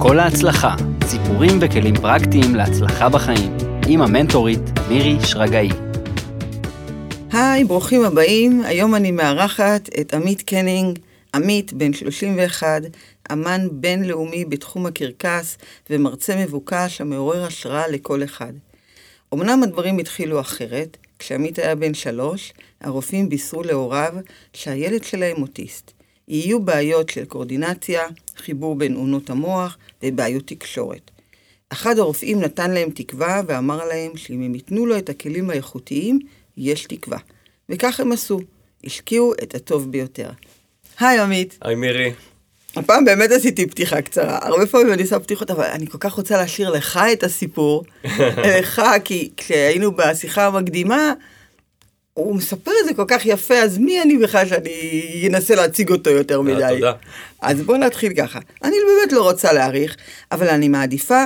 כל להצלחה, סיפורים וכלים פרקטיים להצלחה בחיים, עם המנטורית מירי שרגאי. היי, ברוכים הבאים. היום אני מארחת את עמית קנינג. עמית, בן 31, אמן בינלאומי בתחום הקרקס ומרצה מבוקש המעורר השראה לכל אחד. אמנם הדברים התחילו אחרת, כשעמית היה בן שלוש, הרופאים בישרו להוריו שהילד שלהם אוטיסט. יהיו בעיות של קורדינציה, חיבור בין אונות המוח ובעיות תקשורת. אחד הרופאים נתן להם תקווה ואמר להם שאם הם ייתנו לו את הכלים האיכותיים, יש תקווה. וכך הם עשו, השקיעו את הטוב ביותר. היי עמית. היי מירי. הפעם באמת עשיתי פתיחה קצרה. הרבה פעמים אני עושה פתיחות, אבל אני כל כך רוצה להשאיר לך את הסיפור. לך, כי כשהיינו בשיחה המקדימה, הוא מספר את זה כל כך יפה, אז מי אני בכלל שאני אנסה להציג אותו יותר מדי? אה, תודה. אז בוא נתחיל ככה. אני באמת לא רוצה להעריך, אבל אני מעדיפה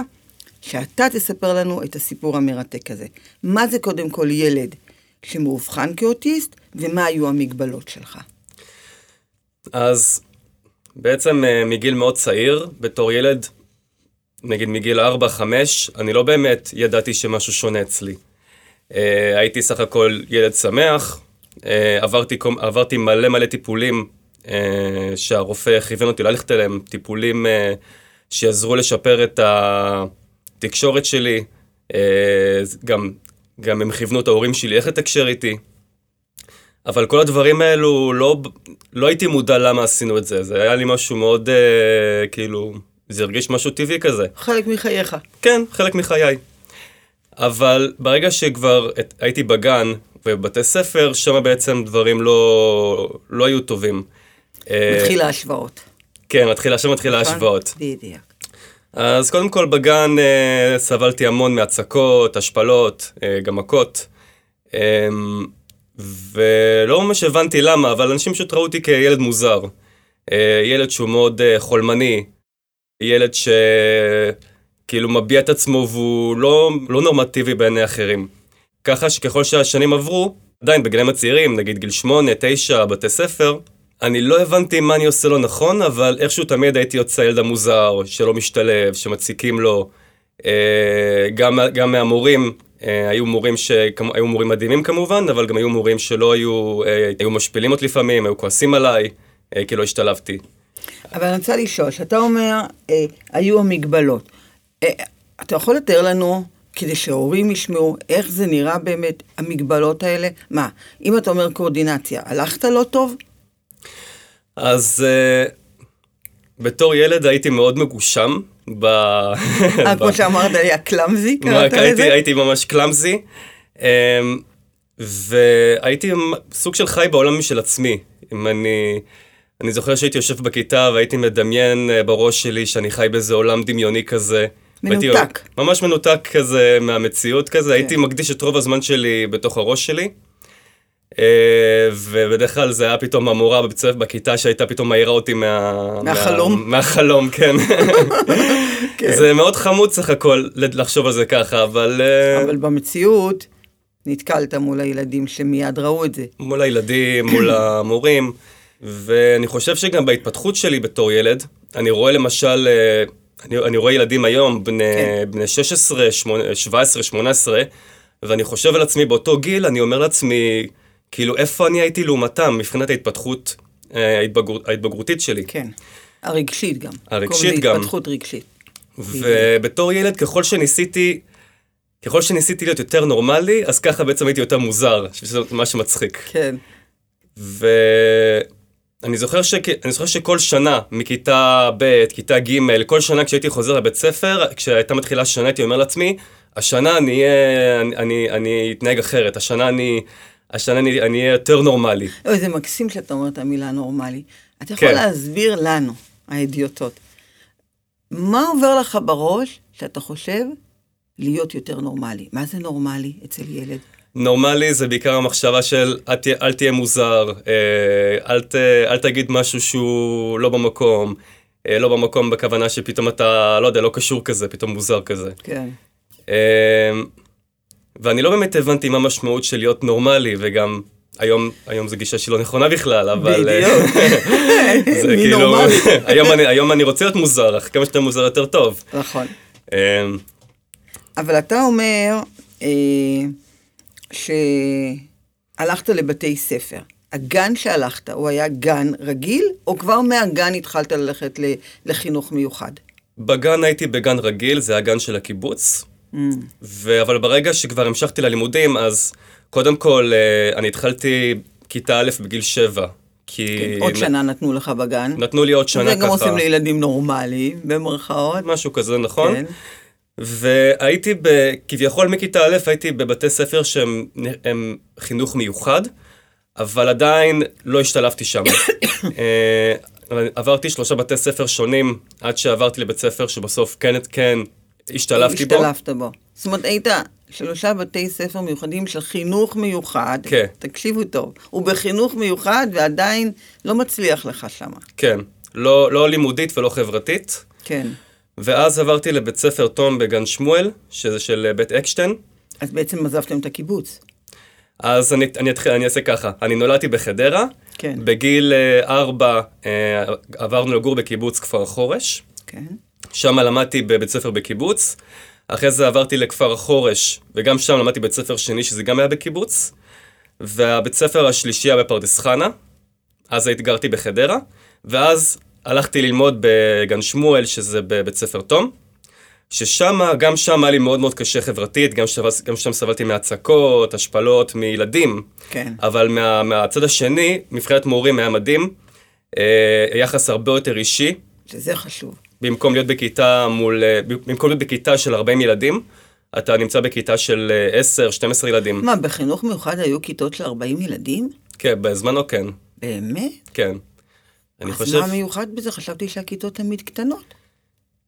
שאתה תספר לנו את הסיפור המרתק הזה. מה זה קודם כל ילד שמאובחן כאוטיסט, ומה היו המגבלות שלך? אז בעצם אה, מגיל מאוד צעיר, בתור ילד, נגיד מגיל 4-5, אני לא באמת ידעתי שמשהו שונה אצלי. אה, הייתי סך הכל ילד שמח, אה, עברתי, עברתי מלא מלא טיפולים אה, שהרופא כיוון אותי ללכת אליהם, טיפולים שיעזרו לשפר את התקשורת שלי, גם, גם הם כיוונו את ההורים שלי איך לתקשר איתי. אבל כל הדברים האלו, לא, לא הייתי מודע למה עשינו את זה. זה היה לי משהו מאוד, אה, כאילו, זה הרגיש משהו טבעי כזה. חלק מחייך. כן, חלק מחיי. אבל ברגע שכבר את, הייתי בגן ובבתי ספר, שם בעצם דברים לא, לא היו טובים. אה, מתחיל ההשוואות. כן, מתחילה, שם מתחילה נכון? ההשוואות. בדיוק. אז קודם כל בגן אה, סבלתי המון מהצקות, השפלות, אה, גם מכות. אה, ולא ממש הבנתי למה, אבל אנשים פשוט ראו אותי כילד מוזר. אה, ילד שהוא מאוד אה, חולמני, ילד שכאילו מביע את עצמו והוא לא, לא נורמטיבי בעיני אחרים. ככה שככל שהשנים עברו, עדיין בגילאים הצעירים, נגיד גיל שמונה, תשע, בתי ספר, אני לא הבנתי מה אני עושה לא נכון, אבל איכשהו תמיד הייתי יוצא הילד המוזר, שלא משתלב, שמציקים לו. אה, גם, גם מהמורים, אה, היו מורים שהיו מורים מדהימים כמובן, אבל גם היו מורים שלא היו, אה, היו משפילים אותי לפעמים, היו כועסים עליי, כי לא השתלבתי. אבל אני רוצה לשאול, כשאתה אומר, היו המגבלות, אתה יכול לתאר לנו, כדי שההורים ישמעו, איך זה נראה באמת, המגבלות האלה? מה, אם אתה אומר קואורדינציה, הלכת לא טוב? אז אה, בתור ילד הייתי מאוד מגושם. ב... אה, כמו שאמרת לי, הקלאמזי, מה, קראת הייתי, לזה? הייתי ממש קלאמזי, אמ, והייתי סוג של חי בעולם משל עצמי. אם אני, אני זוכר שהייתי יושב בכיתה והייתי מדמיין אה, בראש שלי שאני חי באיזה עולם דמיוני כזה. מנותק. ממש מנותק כזה מהמציאות כזה, הייתי מקדיש את רוב הזמן שלי בתוך הראש שלי. אה, ובדרך כלל זה היה פתאום המורה בבית ספר בכיתה שהייתה פתאום מעירה אותי מה... מהחלום. מה, מהחלום, כן. כן. זה מאוד חמוד סך הכל לחשוב על זה ככה, אבל... אה, אבל במציאות, נתקלת מול הילדים שמיד ראו את זה. מול הילדים, מול המורים, ואני חושב שגם בהתפתחות שלי בתור ילד, אני רואה למשל, אה, אני, אני רואה ילדים היום, בני, כן. בני 16, 8, 17, 18, ואני חושב על עצמי באותו גיל, אני אומר לעצמי, כאילו, איפה אני הייתי לעומתם מבחינת ההתפתחות אה, ההתבגר, ההתבגרותית שלי. כן. הרגשית גם. הרגשית גם. התפתחות רגשית. ובתור ילד, ככל שניסיתי, ככל שניסיתי להיות יותר נורמלי, אז ככה בעצם הייתי יותר מוזר, שזה מה שמצחיק. כן. ואני זוכר, שכ... אני זוכר שכל שנה, מכיתה ב', כיתה ג', כל שנה כשהייתי חוזר לבית ספר, כשהייתה מתחילה שנה, הייתי אומר לעצמי, השנה אני אהיה, אני, אני, אני אתנהג אחרת, השנה אני, השנה אני, אני אהיה יותר נורמלי. אוי, זה מקסים שאתה אומר את המילה נורמלי. אתה יכול כן. להסביר לנו, האדיוטות, מה עובר לך בראש שאתה חושב להיות יותר נורמלי? מה זה נורמלי אצל ילד? נורמלי זה בעיקר המחשבה של אל תהיה, אל תהיה מוזר, אה, אל, ת, אל תגיד משהו שהוא לא במקום, אה, לא במקום בכוונה שפתאום אתה, לא יודע, לא קשור כזה, פתאום מוזר כזה. כן. אה, ואני לא באמת הבנתי מה המשמעות של להיות נורמלי, וגם היום, היום זו גישה שהיא לא נכונה בכלל, אבל... בדיוק. זה מי כאילו, נורמלי. היום אני, היום אני רוצה להיות מוזר, אך כמה שאתה מוזר יותר טוב. נכון. אבל אתה אומר שהלכת לבתי ספר. הגן שהלכת, הוא היה גן רגיל, או כבר מהגן התחלת ללכת לחינוך מיוחד? בגן הייתי בגן רגיל, זה הגן של הקיבוץ. Mm. ו... אבל ברגע שכבר המשכתי ללימודים, אז קודם כל, אה, אני התחלתי כיתה א' בגיל שבע. כי... כן, עוד שנה נתנו לך בגן. נתנו לי עוד שנה זה ככה. גם עושים לילדים נורמליים, במרכאות. משהו כזה, נכון? כן. והייתי ב... כביכול מכיתה א' הייתי בבתי ספר שהם הם חינוך מיוחד, אבל עדיין לא השתלבתי שם. אה, עברתי שלושה בתי ספר שונים עד שעברתי לבית ספר שבסוף כן, כן השתלבתי בו. השתלבת בו. זאת אומרת, היית שלושה בתי ספר מיוחדים של חינוך מיוחד. כן. תקשיבו טוב. הוא בחינוך מיוחד ועדיין לא מצליח לך שמה. כן, לא, לא לימודית ולא חברתית. כן. ואז עברתי לבית ספר תום בגן שמואל, שזה של אה, בית אקשטיין. אז בעצם עזבתם את הקיבוץ. אז אני, אני אתחיל, אני אעשה ככה, אני נולדתי בחדרה, כן. בגיל אה, ארבע אה, עברנו לגור בקיבוץ כפר החורש, כן. שם למדתי בבית ספר בקיבוץ, אחרי זה עברתי לכפר החורש, וגם שם למדתי בית ספר שני שזה גם היה בקיבוץ, והבית ספר השלישי היה בפרדס חנה, אז גרתי בחדרה, ואז הלכתי ללמוד בגן שמואל, שזה בבית ספר תום, ששם, גם שם היה לי מאוד מאוד קשה חברתית, גם שם, גם שם סבלתי מהצקות, השפלות, מילדים. כן. אבל מה, מהצד השני, מבחינת מורים היה מדהים, אה, יחס הרבה יותר אישי, שזה חשוב. במקום להיות בכיתה מול, אה, במקום להיות בכיתה של 40 ילדים, אתה נמצא בכיתה של אה, 10-12 ילדים. מה, בחינוך מיוחד היו כיתות של 40 ילדים? כן, בזמנו כן, באמת? כן. אני אז חושב, מה מיוחד בזה? חשבתי שהכיתות תמיד קטנות.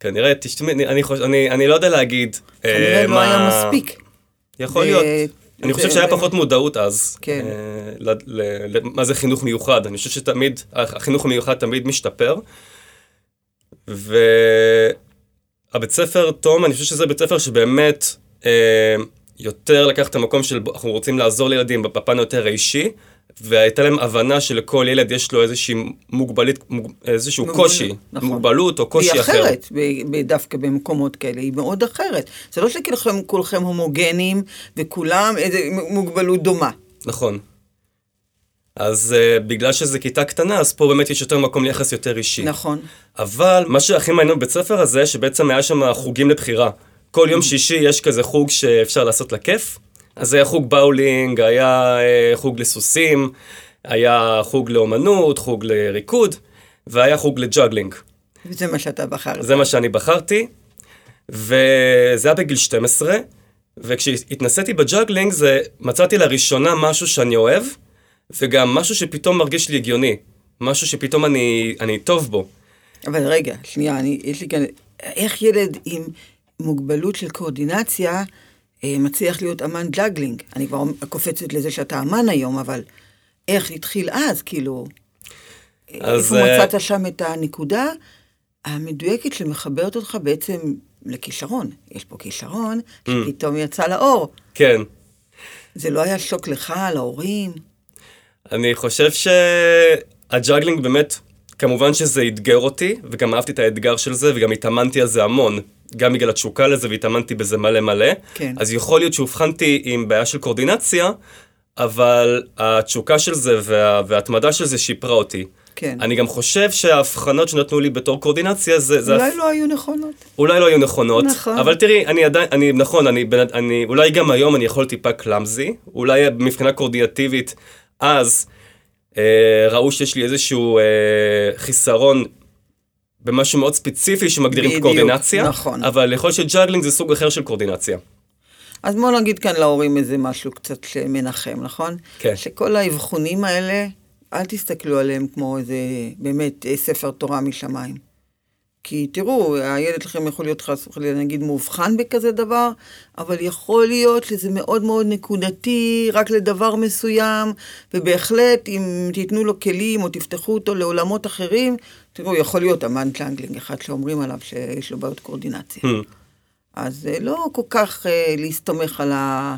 כנראה, תשמעי, אני, אני, אני, אני לא יודע להגיד. אה, כנראה לא מה- היה מספיק. יכול ו- להיות. אני חושב שהיה פחות מודעות אז. כן. אה, מה זה חינוך מיוחד. אני חושב שתמיד, החינוך המיוחד תמיד משתפר. והבית ספר תום, אני חושב שזה בית ספר שבאמת אה, יותר לקח את המקום של אנחנו רוצים לעזור לילדים בפן יותר האישי. והייתה להם הבנה שלכל ילד יש לו איזושהי מוגבלית, מוג- איזשהו מוגבלות, קושי, נכון. מוגבלות או קושי היא אחר. אחרת, ב- ב- דווקא במקומות כאלה, היא מאוד אחרת. זה לא שכולכם כולכם הומוגנים וכולם איזה מוגבלות דומה. נכון. אז uh, בגלל שזה כיתה קטנה, אז פה באמת יש יותר מקום ליחס יותר אישי. נכון. אבל מה שהכי מעניין בבית ספר הזה, שבעצם היה שם חוגים לבחירה. כל יום שישי יש כזה חוג שאפשר לעשות לכיף. אז היה חוג באולינג, היה uh, חוג לסוסים, היה חוג לאומנות, חוג לריקוד, והיה חוג לג'אגלינג. וזה מה שאתה בחרת. זה מה שאני בחרתי, וזה היה בגיל 12, וכשהתנסיתי בג'אגלינג זה מצאתי לראשונה משהו שאני אוהב, וגם משהו שפתאום מרגיש לי הגיוני, משהו שפתאום אני, אני טוב בו. אבל רגע, שנייה, אני, יש לי כאן... איך ילד עם מוגבלות של קואורדינציה אה, מצליח להיות אמן ג'אגלינג? אני כבר קופצת לזה שאתה אמן היום, אבל איך התחיל אז, כאילו... אז, איפה אה, מצאת שם את הנקודה המדויקת שמחברת אותך בעצם לכישרון? יש פה כישרון. שפתאום יצא לאור. כן, זה לא היה שוק לך, להורים? אני חושב שהג'אגלינג באמת, כמובן שזה אתגר אותי, וגם אהבתי את האתגר של זה, וגם התאמנתי על זה המון. גם בגלל התשוקה לזה, והתאמנתי בזה מלא מלא. כן. אז יכול להיות שאובחנתי עם בעיה של קואורדינציה, אבל התשוקה של זה וה... וההתמדה של זה שיפרה אותי. כן. אני גם חושב שההבחנות שנתנו לי בתור קואורדינציה, זה... זה אולי לא היו נכונות. אולי לא היו נכונות, נכון. אבל תראי, אני עדיין, אני, נכון, אני, בן- אני, אולי גם היום אני יכול טיפה clumsy, אולי מבחינה קואורדינטיבית, אז אה, ראו שיש לי איזשהו אה, חיסרון במשהו מאוד ספציפי שמגדירים בדיוק, כקואורדינציה, נכון. אבל יכול להיות שג'אגלינג זה סוג אחר של קואורדינציה. אז בואו נגיד כאן להורים איזה משהו קצת שמנחם, נכון? כן. שכל האבחונים האלה, אל תסתכלו עליהם כמו איזה, באמת, אה, ספר תורה משמיים. כי תראו, הילד שלכם יכול להיות חס וחלילה נגיד מאובחן בכזה דבר, אבל יכול להיות שזה מאוד מאוד נקודתי, רק לדבר מסוים, ובהחלט אם תיתנו לו כלים או תפתחו אותו לעולמות אחרים, תראו, יכול להיות אמן ג'אגלינג אחד שאומרים עליו שיש לו בעיות קואורדינציה. Hmm. אז אה, לא כל כך אה, להסתמך על, ה...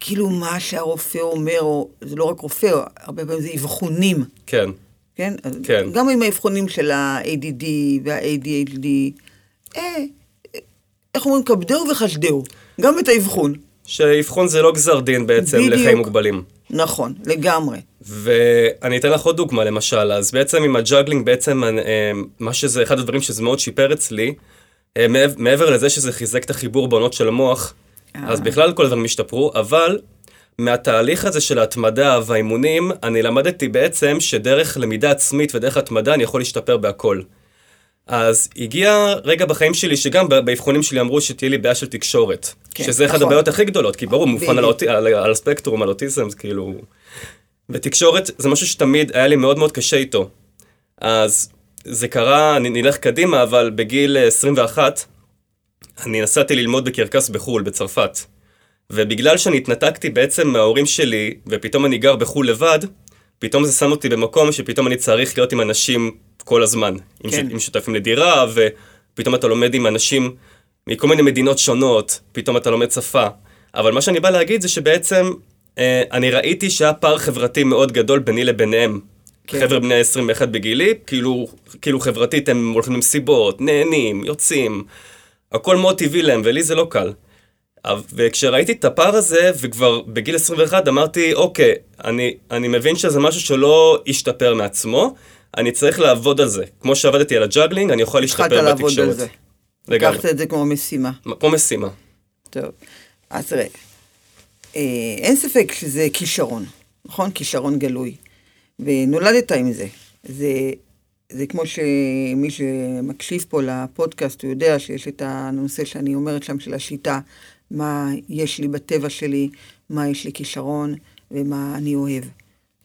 כאילו מה שהרופא אומר, או זה לא רק רופא, הרבה פעמים זה אבחונים, כן. כן? כן. גם עם האבחונים של ה-ADD וה-ADHD, אה, איך אומרים? כבדהו וחשדהו, גם את האבחון. שאבחון זה לא גזר דין בעצם בדיוק. לחיים מוגבלים. נכון, לגמרי. ואני אתן לך עוד דוגמה למשל, אז בעצם עם הג'אגלינג, בעצם אה, מה שזה, אחד הדברים שזה מאוד שיפר אצלי, אה, מעב- מעבר לזה שזה חיזק את החיבור בעונות של המוח, אז בכלל כל הדברים השתפרו, אבל מהתהליך הזה של ההתמדה והאימונים, אני למדתי בעצם שדרך למידה עצמית ודרך התמדה אני יכול להשתפר בהכל. אז הגיע רגע בחיים שלי שגם באבחונים שלי אמרו שתהיה לי בעיה של תקשורת. כן, שזה אחד נכון. הבעיות הכי גדולות, כי ברור, מאובחן על. האוטי- על, על הספקטרום, על אוטיזם, זה כאילו... ותקשורת זה משהו שתמיד היה לי מאוד מאוד קשה איתו. אז זה קרה, אני נלך קדימה, אבל בגיל אה, 21, אני נסעתי ללמוד בקרקס בחו"ל, בצרפת. ובגלל שאני התנתקתי בעצם מההורים שלי, ופתאום אני גר בחו"ל לבד, פתאום זה שם אותי במקום שפתאום אני צריך להיות עם אנשים כל הזמן. כן. עם שותפים לדירה, ופתאום אתה לומד עם אנשים מכל מיני מדינות שונות, פתאום אתה לומד שפה. אבל מה שאני בא להגיד זה שבעצם אה, אני ראיתי שהיה פער חברתי מאוד גדול ביני לביניהם. כן. חבר'ה בני 21 בגילי, כאילו, כאילו חברתית הם הולכים למסיבות, נהנים, יוצאים, הכל מאוד טבעי להם, ולי זה לא קל. וכשראיתי את הפער הזה, וכבר בגיל 21 אמרתי, אוקיי, אני, אני מבין שזה משהו שלא ישתפר מעצמו, אני צריך לעבוד על זה. כמו שעבדתי על הג'אגלינג, אני יכול התחלת להשתפר לעבוד בתקשורת. על זה. לגמרי. לקחת את זה כמו משימה. כמו משימה. טוב, אז תראה, אה, אין ספק שזה כישרון, נכון? כישרון גלוי. ונולדת עם זה. זה, זה כמו שמי שמקשיב פה לפודקאסט, הוא יודע שיש את הנושא שאני אומרת שם של השיטה, מה יש לי בטבע שלי, מה יש לי כישרון ומה אני אוהב.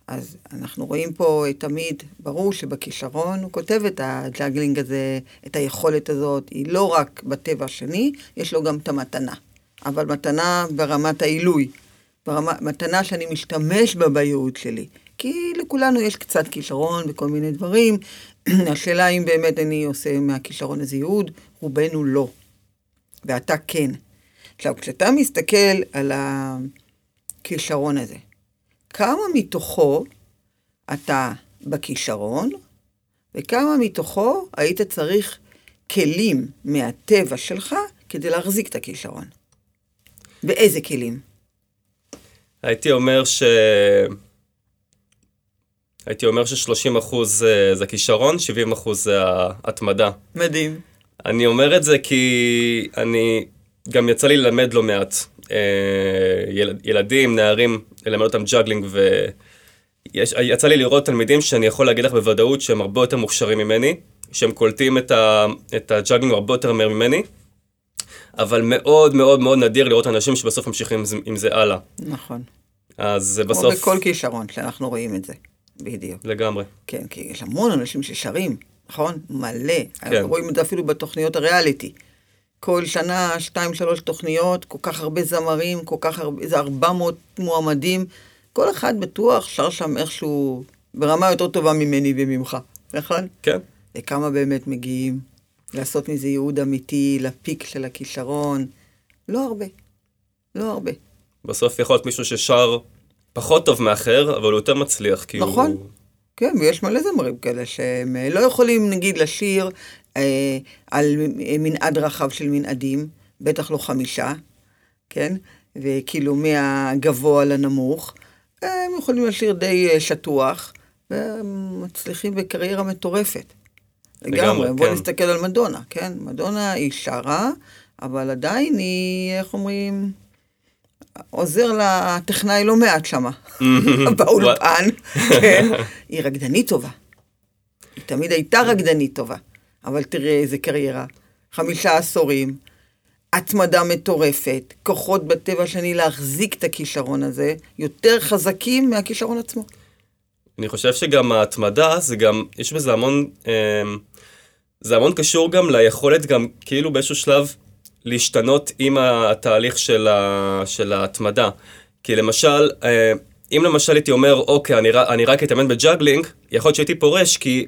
אז אנחנו רואים פה תמיד, ברור שבכישרון הוא כותב את הג'אגלינג הזה, את היכולת הזאת, היא לא רק בטבע השני, יש לו גם את המתנה. אבל מתנה ברמת העילוי, ברמה, מתנה שאני משתמש בה בייעוד שלי. כי לכולנו יש קצת כישרון בכל מיני דברים. השאלה אם באמת אני עושה מהכישרון הזה ייעוד, רובנו לא. ואתה כן. עכשיו, כשאתה מסתכל על הכישרון הזה, כמה מתוכו אתה בכישרון, וכמה מתוכו היית צריך כלים מהטבע שלך כדי להחזיק את הכישרון. ואיזה כלים? הייתי אומר ש... הייתי אומר ש-30 אחוז זה, זה כישרון, 70 אחוז זה ההתמדה. מדהים. אני אומר את זה כי אני, גם יצא לי ללמד לא מעט. אה, יל, ילדים, נערים, ללמד אותם ג'אגלינג, ויצא לי לראות תלמידים שאני יכול להגיד לך בוודאות שהם הרבה יותר מוכשרים ממני, שהם קולטים את, ה, את הג'אגלינג הרבה יותר מהר ממני, אבל מאוד מאוד מאוד נדיר לראות אנשים שבסוף ממשיכים עם זה, עם זה הלאה. נכון. אז זה כמו בסוף... בכל כישרון שאנחנו רואים את זה. בדיוק. לגמרי. כן, כי יש המון אנשים ששרים, נכון? מלא. כן. אנחנו רואים את זה אפילו בתוכניות הריאליטי. כל שנה, שתיים, שלוש תוכניות, כל כך הרבה זמרים, כל כך הרבה, איזה 400 מועמדים. כל אחד בטוח שר שם איכשהו ברמה יותר טובה ממני וממך, נכון? כן. וכמה באמת מגיעים לעשות מזה ייעוד אמיתי, לפיק של הכישרון? לא הרבה. לא הרבה. בסוף יכול להיות מישהו ששר פחות טוב מאחר, אבל הוא יותר מצליח, כי נכון. הוא... כן, ויש מלא זמרים כאלה שהם אה, לא יכולים, נגיד, לשיר על מ- מנעד רחב של מנעדים, בטח לא חמישה, כן? וכאילו מהגבוה לנמוך. הם יכולים לשיר די אה, שטוח, והם מצליחים בקריירה מטורפת. לגמרי. בואו כן. נסתכל על מדונה, כן? מדונה היא שרה, אבל עדיין היא, איך אומרים, עוזר לטכנאי לא מעט שמה, באולפן, כן? היא רקדנית טובה. היא תמיד הייתה רקדנית טובה, אבל תראה איזה קריירה. חמישה עשורים, התמדה מטורפת, כוחות בטבע שני להחזיק את הכישרון הזה, יותר חזקים מהכישרון עצמו. אני חושב שגם ההתמדה, זה גם, יש בזה המון, אה, זה המון קשור גם ליכולת גם כאילו באיזשהו שלב להשתנות עם התהליך של, ה, של ההתמדה. כי למשל, אה, אם למשל הייתי אומר, אוקיי, אני, אני רק אתאמן בג'אגלינג, יכול להיות שהייתי פורש, כי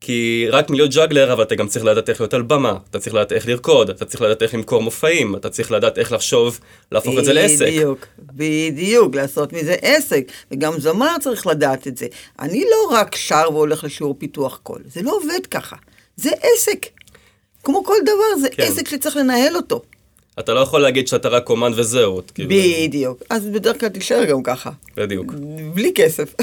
כי רק מלהיות ג'אגלר, אבל אתה גם צריך לדעת איך להיות על במה, אתה צריך לדעת איך לרקוד, אתה צריך לדעת איך למכור מופעים, אתה צריך לדעת איך לחשוב, להפוך את זה לעסק. בדיוק, בדיוק, לעשות מזה עסק. וגם זמר צריך לדעת את זה. אני לא רק שר והולך לשיעור פיתוח קול, זה לא עובד ככה. זה עסק. כמו כל דבר, זה כן. עסק שצריך לנהל אותו. אתה לא יכול להגיד שאתה רק אומן וזהו. כאילו, בדיוק. אז בדרך כלל תישאר גם ככה. בדיוק. בלי כסף.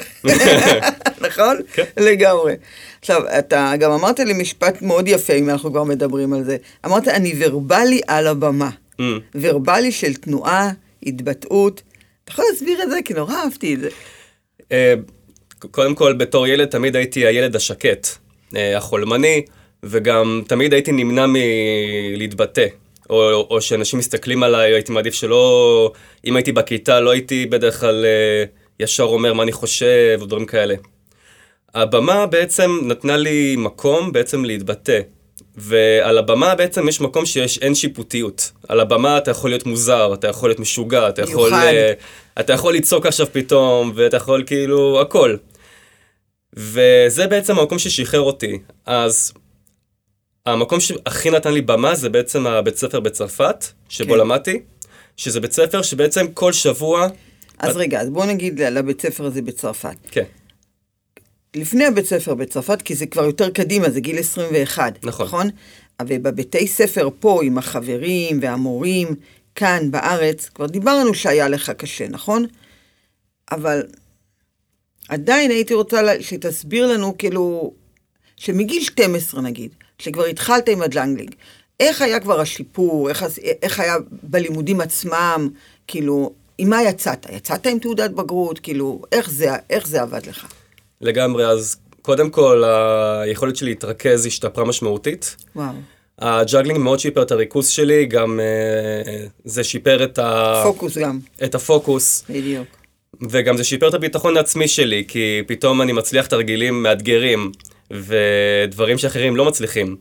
נכון? כן. לגמרי. עכשיו, אתה גם אמרת לי משפט מאוד יפה, אם אנחנו כבר מדברים על זה. אמרת, אני ורבלי על הבמה. Mm. ורבלי של תנועה, התבטאות. אתה יכול להסביר את זה? כי נורא אהבתי את זה. אה, קודם כל, בתור ילד תמיד הייתי הילד השקט, אה, החולמני, וגם תמיד הייתי נמנע מלהתבטא. או, או שאנשים מסתכלים עליי, הייתי מעדיף שלא... אם הייתי בכיתה, לא הייתי בדרך כלל אה, ישר אומר מה אני חושב, או דברים כאלה. הבמה בעצם נתנה לי מקום בעצם להתבטא. ועל הבמה בעצם יש מקום שיש אין שיפוטיות. על הבמה אתה יכול להיות מוזר, אתה יכול להיות משוגע, אתה יכול, מיוחד. אה, אתה יכול לצעוק עכשיו פתאום, ואתה יכול כאילו הכל. וזה בעצם המקום ששחרר אותי. אז המקום שהכי נתן לי במה זה בעצם הבית ספר בצרפת, שבו כן. למדתי, שזה בית ספר שבעצם כל שבוע... אז רגע, אז בוא נגיד על הבית ספר הזה בצרפת. כן, לפני הבית ספר בצרפת, כי זה כבר יותר קדימה, זה גיל 21. נכון. נכון? ובבתי ספר פה, עם החברים והמורים, כאן בארץ, כבר דיברנו שהיה לך קשה, נכון? אבל עדיין הייתי רוצה שתסביר לנו, כאילו, שמגיל 12 נגיד, שכבר התחלת עם הג'אגלינג, איך היה כבר השיפור, איך, איך היה בלימודים עצמם, כאילו, עם מה יצאת? יצאת עם תעודת בגרות? כאילו, איך זה, איך זה עבד לך? לגמרי. אז קודם כל, היכולת שלי להתרכז השתפרה משמעותית. וואו. הג'אגלינג מאוד שיפר את הריכוז שלי, גם אה, זה שיפר את, ה... פוקוס גם, את הפוקוס, בדיוק. וגם זה שיפר את הביטחון העצמי שלי, כי פתאום אני מצליח תרגילים מאתגרים, ודברים שאחרים לא מצליחים.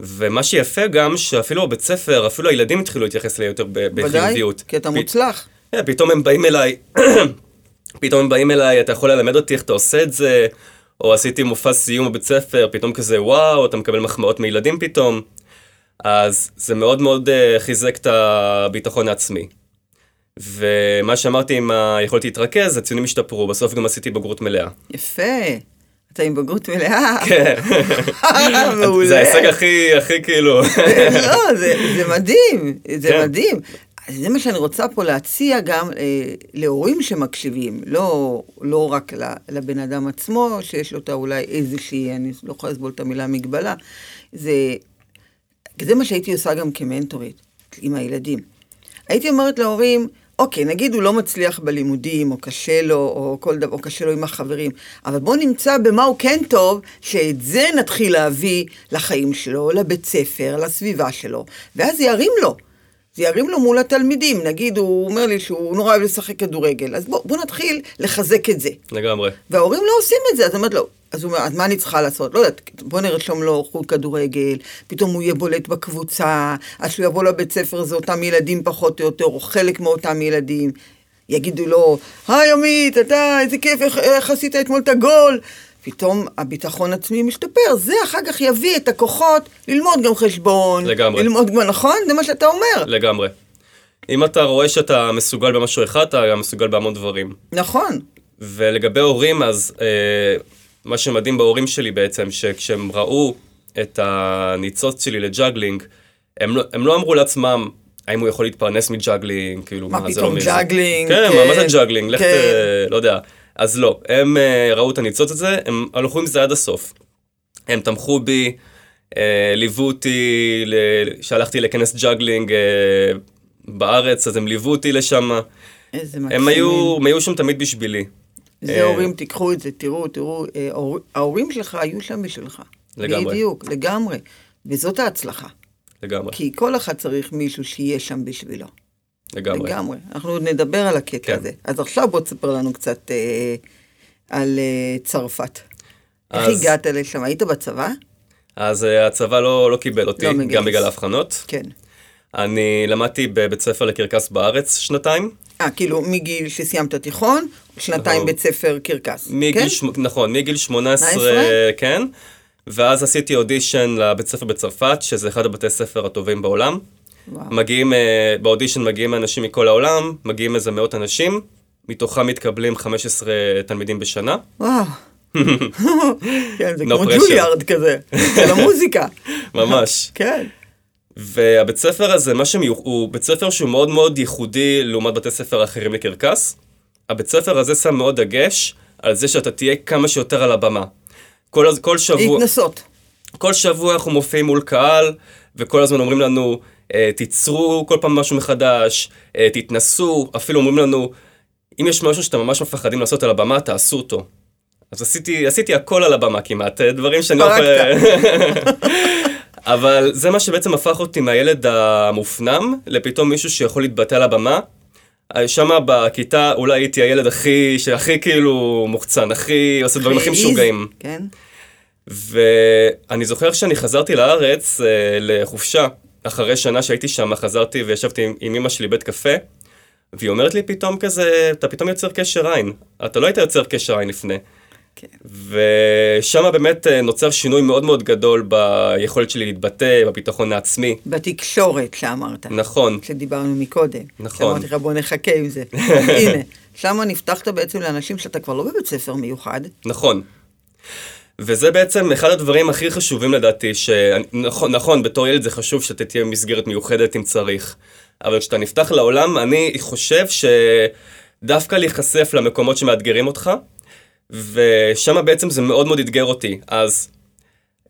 ומה שיפה גם, שאפילו בבית ספר, אפילו הילדים התחילו להתייחס אליי יותר ב- ודאי, בחיוביות. כי אתה פ- מוצלח. כן, פתאום הם באים אליי, פתאום הם באים אליי, אתה יכול ללמד אותי איך אתה עושה את זה, או עשיתי מופע סיום בבית ספר, פתאום כזה וואו, אתה מקבל מחמאות מילדים פתאום. אז זה מאוד מאוד uh, חיזק את הביטחון העצמי. ומה שאמרתי עם היכולת להתרכז, הציונים השתפרו, בסוף גם עשיתי בגרות מלאה. יפה. אתה עם בגרות מלאה. כן, מעולה. זה ההישג הכי, הכי כאילו... לא, זה, זה מדהים, זה כן. מדהים. אז זה מה שאני רוצה פה להציע גם אה, להורים שמקשיבים, לא, לא רק לבן אדם עצמו, שיש לו את אולי איזושהי, אני לא יכולה לסבול את המילה מגבלה, זה, זה מה שהייתי עושה גם כמנטורית עם הילדים. הייתי אומרת להורים, אוקיי, נגיד הוא לא מצליח בלימודים, או קשה לו, או כל דבר, או קשה לו עם החברים, אבל בואו נמצא במה הוא כן טוב, שאת זה נתחיל להביא לחיים שלו, לבית ספר, לסביבה שלו, ואז ירים לו. זה ירים לו מול התלמידים, נגיד הוא אומר לי שהוא נורא אוהב לשחק כדורגל, אז בוא, בוא נתחיל לחזק את זה. לגמרי. וההורים לא עושים את זה, אז אני אומרת לו, אז הוא אומר, אז מה אני צריכה לעשות? לא יודעת, בוא נרשום לו חוג כדורגל, פתאום הוא יהיה בולט בקבוצה, אז שהוא יבוא לבית ספר זה אותם ילדים פחות או יותר, או חלק מאותם ילדים. יגידו לו, היי עמית, אתה, איזה כיף, איך, איך עשית אתמול את הגול? פתאום הביטחון עצמי משתפר, זה אחר כך יביא את הכוחות ללמוד גם חשבון. לגמרי. ללמוד גם, נכון? זה מה שאתה אומר. לגמרי. אם אתה רואה שאתה מסוגל במשהו אחד, אתה גם מסוגל בהמון דברים. נכון. ולגבי הורים, אז אה, מה שמדהים בהורים שלי בעצם, שכשהם ראו את הניצוץ שלי לג'אגלינג, הם לא, הם לא אמרו לעצמם, האם הוא יכול להתפרנס מג'אגלינג, כאילו, מה זה פתאום, לא מזה. ג'אגלינג, כן, כן, מה, מה זה ג'אגלינג? לך, כן. לא יודע. אז לא, הם אה, ראו את הניצוץ הזה, הם הלכו עם זה עד הסוף. הם תמכו בי, אה, ליוו אותי, ל- כשהלכתי לכנס ג'אגלינג אה, בארץ, אז הם ליוו אותי לשם. איזה הם מקסימים. היו, הם היו שם תמיד בשבילי. זה אה, הורים, תיקחו את זה, תראו, תראו, אה, ההור- ההורים שלך היו שם בשבילך. לגמרי. בדיוק, לגמרי. וזאת ההצלחה. לגמרי, כי כל אחד צריך מישהו שיהיה שם בשבילו. לגמרי. לגמרי. אנחנו עוד נדבר על הקטע כן. הזה. אז עכשיו בוא תספר לנו קצת אה, על אה, צרפת. איך אז- הגעת לשם? היית בצבא? אז אה, הצבא לא, לא קיבל אותי, לא מגייס. גם בגלל ההבחנות. כן. אני למדתי בבית ספר לקרקס בארץ שנתיים. אה, כאילו, מגיל שסיימת תיכון, שנתיים נכון. בית ספר קרקס. מגיל, כן? שמ... נכון, מגיל 18, 18? כן. ואז עשיתי אודישן לבית ספר בצרפת, שזה אחד הבתי ספר הטובים בעולם. וואו. מגיעים, אה, באודישן מגיעים אנשים מכל העולם, מגיעים איזה מאות אנשים, מתוכם מתקבלים 15 תלמידים בשנה. וואו. כן, זה No כמו pressure. ג'וליארד כזה, של המוזיקה. ממש. כן. והבית ספר הזה, מה שמיוח... הוא בית ספר שהוא מאוד מאוד ייחודי לעומת בתי ספר אחרים לקרקס. הבית ספר הזה שם מאוד דגש על זה שאתה תהיה כמה שיותר על הבמה. כל, כל שבוע... להתנסות. כל שבוע אנחנו מופיעים מול קהל, וכל הזמן אומרים לנו, אה, תיצרו כל פעם משהו מחדש, אה, תתנסו, אפילו אומרים לנו, אם יש משהו שאתם ממש מפחדים לעשות על הבמה, תעשו אותו. אז עשיתי, עשיתי הכל על הבמה כמעט, אה, דברים שאני לא. אבל זה מה שבעצם הפך אותי מהילד המופנם, לפתאום מישהו שיכול להתבטא על הבמה. שם בכיתה אולי הייתי הילד הכי, שהכי כאילו מוחצן, הכי, עושה דברים הכי משוגעים. כן. ואני זוכר שאני חזרתי לארץ אה, לחופשה, אחרי שנה שהייתי שם, חזרתי וישבתי עם, עם אמא שלי בית קפה, והיא אומרת לי פתאום כזה, אתה פתאום יוצר קשר עין. אתה לא היית יוצר קשר עין לפני. כן. ושם באמת אה, נוצר שינוי מאוד מאוד גדול ביכולת שלי להתבטא, בביטחון העצמי. בתקשורת שאמרת. נכון, שדיברנו מקודם. נכון. שאמרתי לך בוא נחכה עם זה. הנה, שמה נפתחת בעצם לאנשים שאתה כבר לא בבית ספר מיוחד. נכון. וזה בעצם אחד הדברים הכי חשובים לדעתי, שנכון, נכון, בתור ילד זה חשוב שאתה תהיה במסגרת מיוחדת אם צריך, אבל כשאתה נפתח לעולם, אני חושב שדווקא להיחשף למקומות שמאתגרים אותך, ושם בעצם זה מאוד מאוד אתגר אותי. אז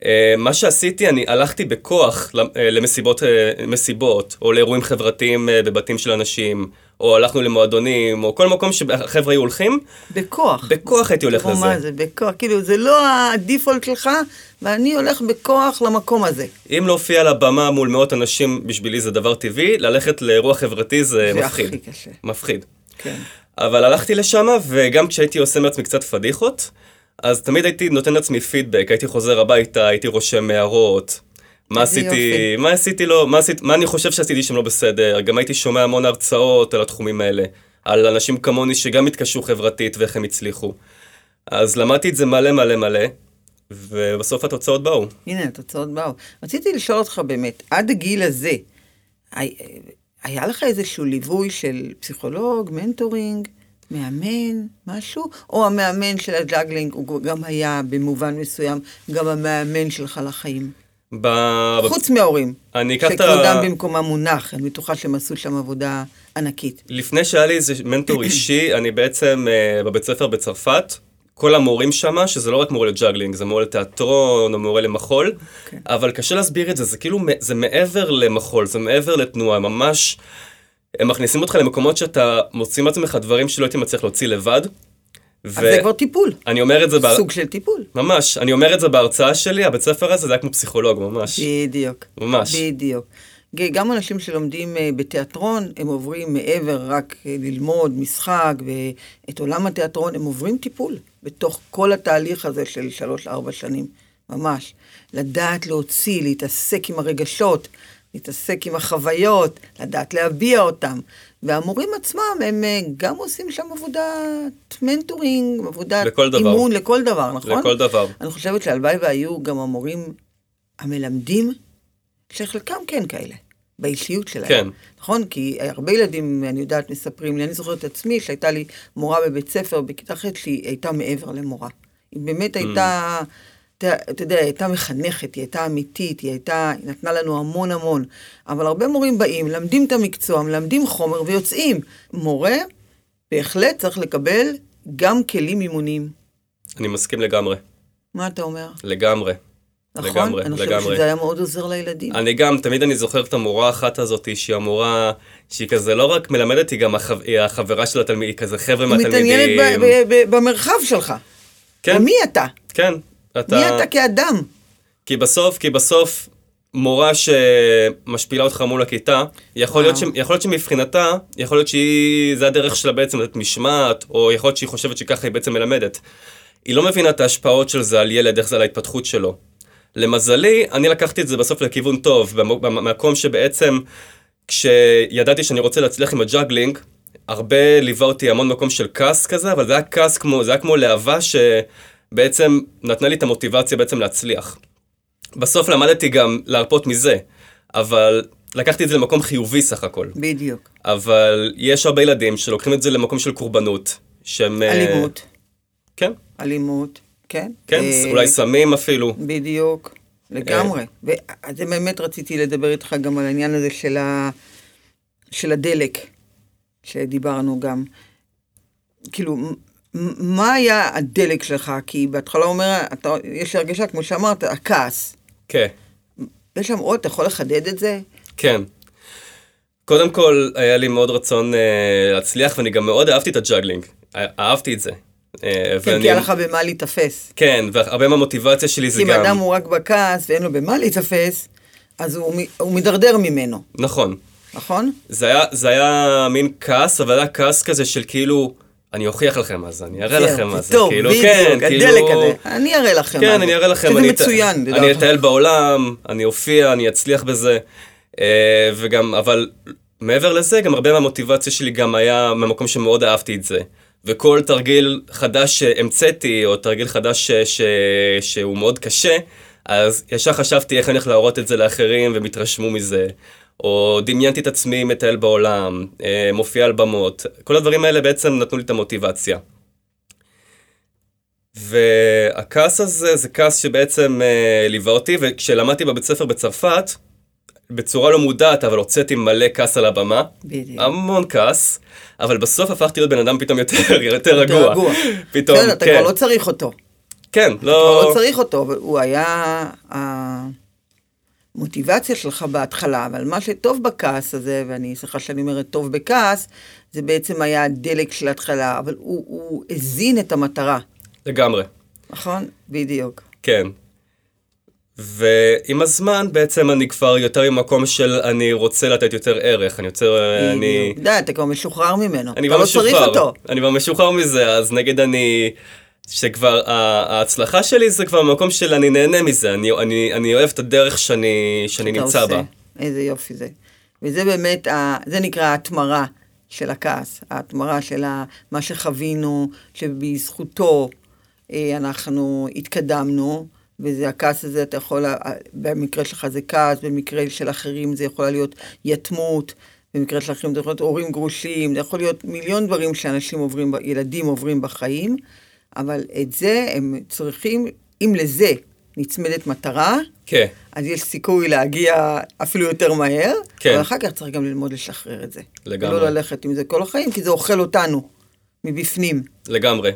אה, מה שעשיתי, אני הלכתי בכוח אה, למסיבות, אה, מסיבות, או לאירועים חברתיים בבתים של אנשים, או הלכנו למועדונים, או כל מקום שהחבר'ה היו הולכים, בכוח. בכוח הייתי הולך לזה. מה זה, בכוח. כאילו, זה לא הדיפולט שלך, ואני הולך בכוח למקום הזה. אם להופיע על הבמה מול מאות אנשים, בשבילי זה דבר טבעי, ללכת לאירוע חברתי זה, זה מפחיד. הכי קשה. מפחיד. כן. אבל הלכתי לשם, וגם כשהייתי עושה מעצמי קצת פדיחות, אז תמיד הייתי נותן לעצמי פידבק, הייתי חוזר הביתה, הייתי רושם הערות. מה עשיתי. מה עשיתי לא, מה, עשית, מה אני חושב שעשיתי שם לא בסדר, גם הייתי שומע המון הרצאות על התחומים האלה, על אנשים כמוני שגם התקשרו חברתית ואיך הם הצליחו. אז למדתי את זה מלא מלא מלא, ובסוף התוצאות באו. הנה, התוצאות באו. רציתי לשאול אותך באמת, עד הגיל הזה, היה לך איזשהו ליווי של פסיכולוג, mentoring, מאמן, משהו? או המאמן של הג'אגלינג, הוא גם היה במובן מסוים גם המאמן שלך לחיים? ב... חוץ מההורים, אני אקח את שכבודם ה... במקומם מונח, אני בטוחה שהם עשו שם עבודה ענקית. לפני שהיה לי איזה מנטור אישי, אני בעצם אה, בבית ספר בצרפת, כל המורים שמה, שזה לא רק מורה לג'אגלינג, זה מורה לתיאטרון או מורה למחול, כן. אבל קשה להסביר את זה, זה כאילו, זה מעבר למחול, זה מעבר לתנועה, ממש, הם מכניסים אותך למקומות שאתה מוציא מעצמך דברים שלא הייתי מצליח להוציא לבד. אז זה כבר טיפול, אני אומר את זה, בהר- סוג של טיפול. ממש, אני אומר את זה בהרצאה שלי, הבית ספר הזה זה היה כמו פסיכולוג, ממש. בדיוק. ממש. בדיוק. גם אנשים שלומדים אה, בתיאטרון, הם עוברים מעבר רק אה, ללמוד משחק ואת עולם התיאטרון, הם עוברים טיפול בתוך כל התהליך הזה של שלוש-ארבע שנים, ממש. לדעת להוציא, להתעסק עם הרגשות, להתעסק עם החוויות, לדעת להביע אותם. והמורים עצמם, הם אה, גם עושים שם עבודת מנטורינג, עבודת לכל דבר. אימון, לכל דבר, נכון? לכל דבר. אני חושבת שהלוואי והיו גם המורים המלמדים, שחלקם כן כאלה, באישיות שלהם. כן. נכון? כי הרבה ילדים, אני יודעת, מספרים לי, אני זוכרת את עצמי, שהייתה לי מורה בבית ספר בכיתה ח' שהיא הייתה מעבר למורה. היא באמת הייתה, אתה, אתה יודע, היא הייתה מחנכת, היא הייתה אמיתית, היא הייתה, היא נתנה לנו המון המון. אבל הרבה מורים באים, מלמדים את המקצוע, מלמדים חומר ויוצאים. מורה בהחלט צריך לקבל גם כלים אימוניים. אני מסכים לגמרי. מה אתה אומר? לגמרי. נכון? לגמרי, אני חושבת לגמרי. שזה היה מאוד עוזר לילדים. אני גם, תמיד אני זוכר את המורה האחת הזאת, שהיא המורה, שהיא כזה לא רק מלמדת, היא גם החב... היא החברה של התלמיד, היא כזה חבר'ה היא מהתלמידים. מתעניינת ב- ב- ב- במרחב שלך. כן, ומי אתה? כן. אתה... מי אתה כאדם? כי בסוף, כי בסוף, מורה שמשפילה אותך מול הכיתה, יכול להיות, ש... יכול להיות שמבחינתה, יכול להיות שהיא, זה הדרך שלה בעצם לתת משמעת, או יכול להיות שהיא חושבת שככה היא בעצם מלמדת. היא לא מבינה את ההשפעות של זה על ילד, איך זה על ההתפתחות שלו. למזלי, אני לקחתי את זה בסוף לכיוון טוב, במ- במקום שבעצם, כשידעתי שאני רוצה להצליח עם הג'אגלינג, הרבה ליווה אותי המון מקום של כעס כזה, אבל זה היה כעס כמו, זה היה כמו להבה בעצם נתנה לי את המוטיבציה בעצם להצליח. בסוף למדתי גם להרפות מזה, אבל לקחתי את זה למקום חיובי סך הכל. בדיוק. אבל יש הרבה ילדים שלוקחים את זה למקום של קורבנות, שהם... אה, אלימות. כן, אלימות, כן. כן, אה, אולי סמים אפילו. בדיוק, לגמרי. אה. וזה באמת רציתי לדבר איתך גם על העניין הזה של, ה... של הדלק, שדיברנו גם. כאילו, מה היה הדלק שלך? כי בהתחלה אומר, אתה, יש לי הרגשה, כמו שאמרת, הכעס. כן, יש שם עוד, אתה יכול לחדד את זה? כן. קודם כל, היה לי מאוד רצון אה, להצליח, ואני גם מאוד אהבתי את הג'אגלינג. אה, אהבתי את זה. אה, כן, כי היה לך במה להיתפס. כן, והרבה מהמוטיבציה שלי זה כי אם גם... אדם הוא רק בכעס ואין לו במה להיתפס, אז הוא, מידרדר ממנו, נכון. נכון? זה היה, זה היה מין כעס, אבל היה כעס כזה של כאילו, אני אוכיח לכם מה זה, אני אראה לכם מה זה. טוב, כאילו, בדיוק, כן, הדלק כאילו... הזה. אני אראה לכם כן. אני אראה לכם. שזה אני מצוין. יודע. אני אטייל בעולם, אני אופיע, אני אצליח בזה. אה, וגם, אבל מעבר לזה, גם הרבה מהמוטיבציה שלי גם היה מהמקום שמאוד אהבתי את זה. וכל תרגיל חדש שהמצאתי, או תרגיל חדש ש, ש, שהוא מאוד קשה, אז ישר חשבתי איך אני הולך להראות את זה לאחרים, והם יתרשמו מזה. או דמיינתי את עצמי מטייל בעולם, אה, מופיע על במות. כל הדברים האלה בעצם נתנו לי את המוטיבציה. והכעס הזה זה כעס שבעצם אה, ליווה אותי, וכשלמדתי בבית ספר בצרפת, בצורה לא מודעת, אבל הוצאתי מלא כעס על הבמה. בדיוק. המון כעס, אבל בסוף הפכתי להיות בן אדם פתאום יותר, יותר רגוע. רגוע. פתאום, בסדר, אתה כן. כבר לא צריך אותו. כן, אתה כבר לא לא... צריך אותו, הוא היה המוטיבציה שלך בהתחלה, אבל מה שטוב בכעס הזה, ואני, סליחה שאני אומרת טוב בכעס, זה בעצם היה הדלק של ההתחלה, אבל הוא, הוא הזין את המטרה, לגמרי, נכון? בדיוק. כן. ועם הזמן בעצם אני כבר יותר ממקום של אני רוצה לתת יותר ערך, אני יותר... אני... בדיוק. די, אתה כבר משוחרר ממנו. אתה לא צריך אותו. אני כבר משוחרר מזה, אז נגיד אני, שכבר ההצלחה שלי זה כבר מקום של אני נהנה מזה, אני, אני, אני אוהב את הדרך שאני, שאני אתה נמצא עושה. בה. איזה יופי זה. וזה באמת, ה... זה נקרא ההתמרה של הכעס, ההתמרה של ה... מה שחווינו, שבזכותו אה, אנחנו התקדמנו, וזה הכעס הזה, אתה יכול, ה- במקרה שלך זה כעס, במקרה של אחרים זה יכול להיות יתמות, במקרה של אחרים זה יכול להיות הורים גרושים, זה יכול להיות מיליון דברים שאנשים עוברים, ילדים עוברים בחיים, אבל את זה הם צריכים, אם לזה נצמדת מטרה, כן, אז יש סיכוי להגיע אפילו יותר מהר, כן. אבל אחר כך צריך גם ללמוד לשחרר את זה. לגמרי. ולא ללכת עם זה כל החיים, כי זה אוכל אותנו, מבפנים. לגמרי.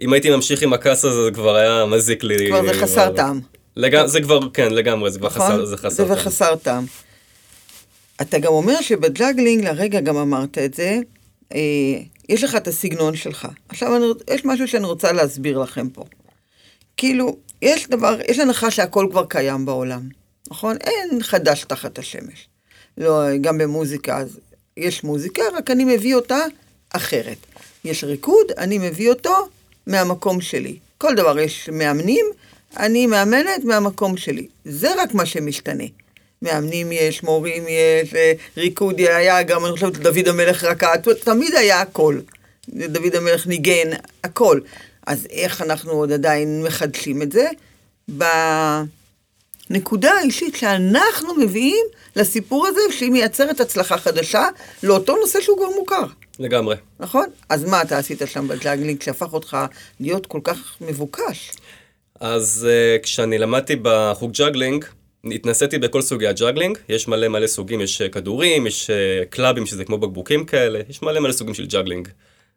אם הייתי ממשיך עם הכעס הזה, זה כבר היה מזיק לי. כבר זה חסר טעם. לג... זה כבר, כן, לגמרי, זה כבר נכון? חסר, זה חסר זה טעם. חסר טעם. אתה גם אומר שבג'אגלינג, לרגע גם אמרת את זה, אה, יש לך את הסגנון שלך. עכשיו, אני, יש משהו שאני רוצה להסביר לכם פה. כאילו, יש דבר, יש הנחה שהכל כבר קיים בעולם, נכון? אין חדש תחת השמש. לא, גם במוזיקה, אז יש מוזיקה, רק אני מביא אותה אחרת. יש ריקוד, אני מביא אותו מהמקום שלי. כל דבר יש מאמנים, אני מאמנת מהמקום שלי. זה רק מה שמשתנה. מאמנים יש, מורים יש, אה, ריקוד היה גם, אני חושבת, דוד המלך רקד, תמיד היה הכל. דוד המלך ניגן, הכל. אז איך אנחנו עוד עדיין מחדשים את זה? בנקודה האישית שאנחנו מביאים לסיפור הזה, שהיא מייצרת הצלחה חדשה לאותו נושא שהוא כבר מוכר. לגמרי. נכון? אז מה אתה עשית שם בג'אגלינג שהפך אותך להיות כל כך מבוקש? אז אה, כשאני למדתי בחוג ג'אגלינג, התנסיתי בכל סוגי הג'אגלינג, יש מלא מלא סוגים, יש אה, כדורים, יש אה, קלאבים שזה כמו בקבוקים כאלה, יש מלא מלא סוגים של ג'אגלינג.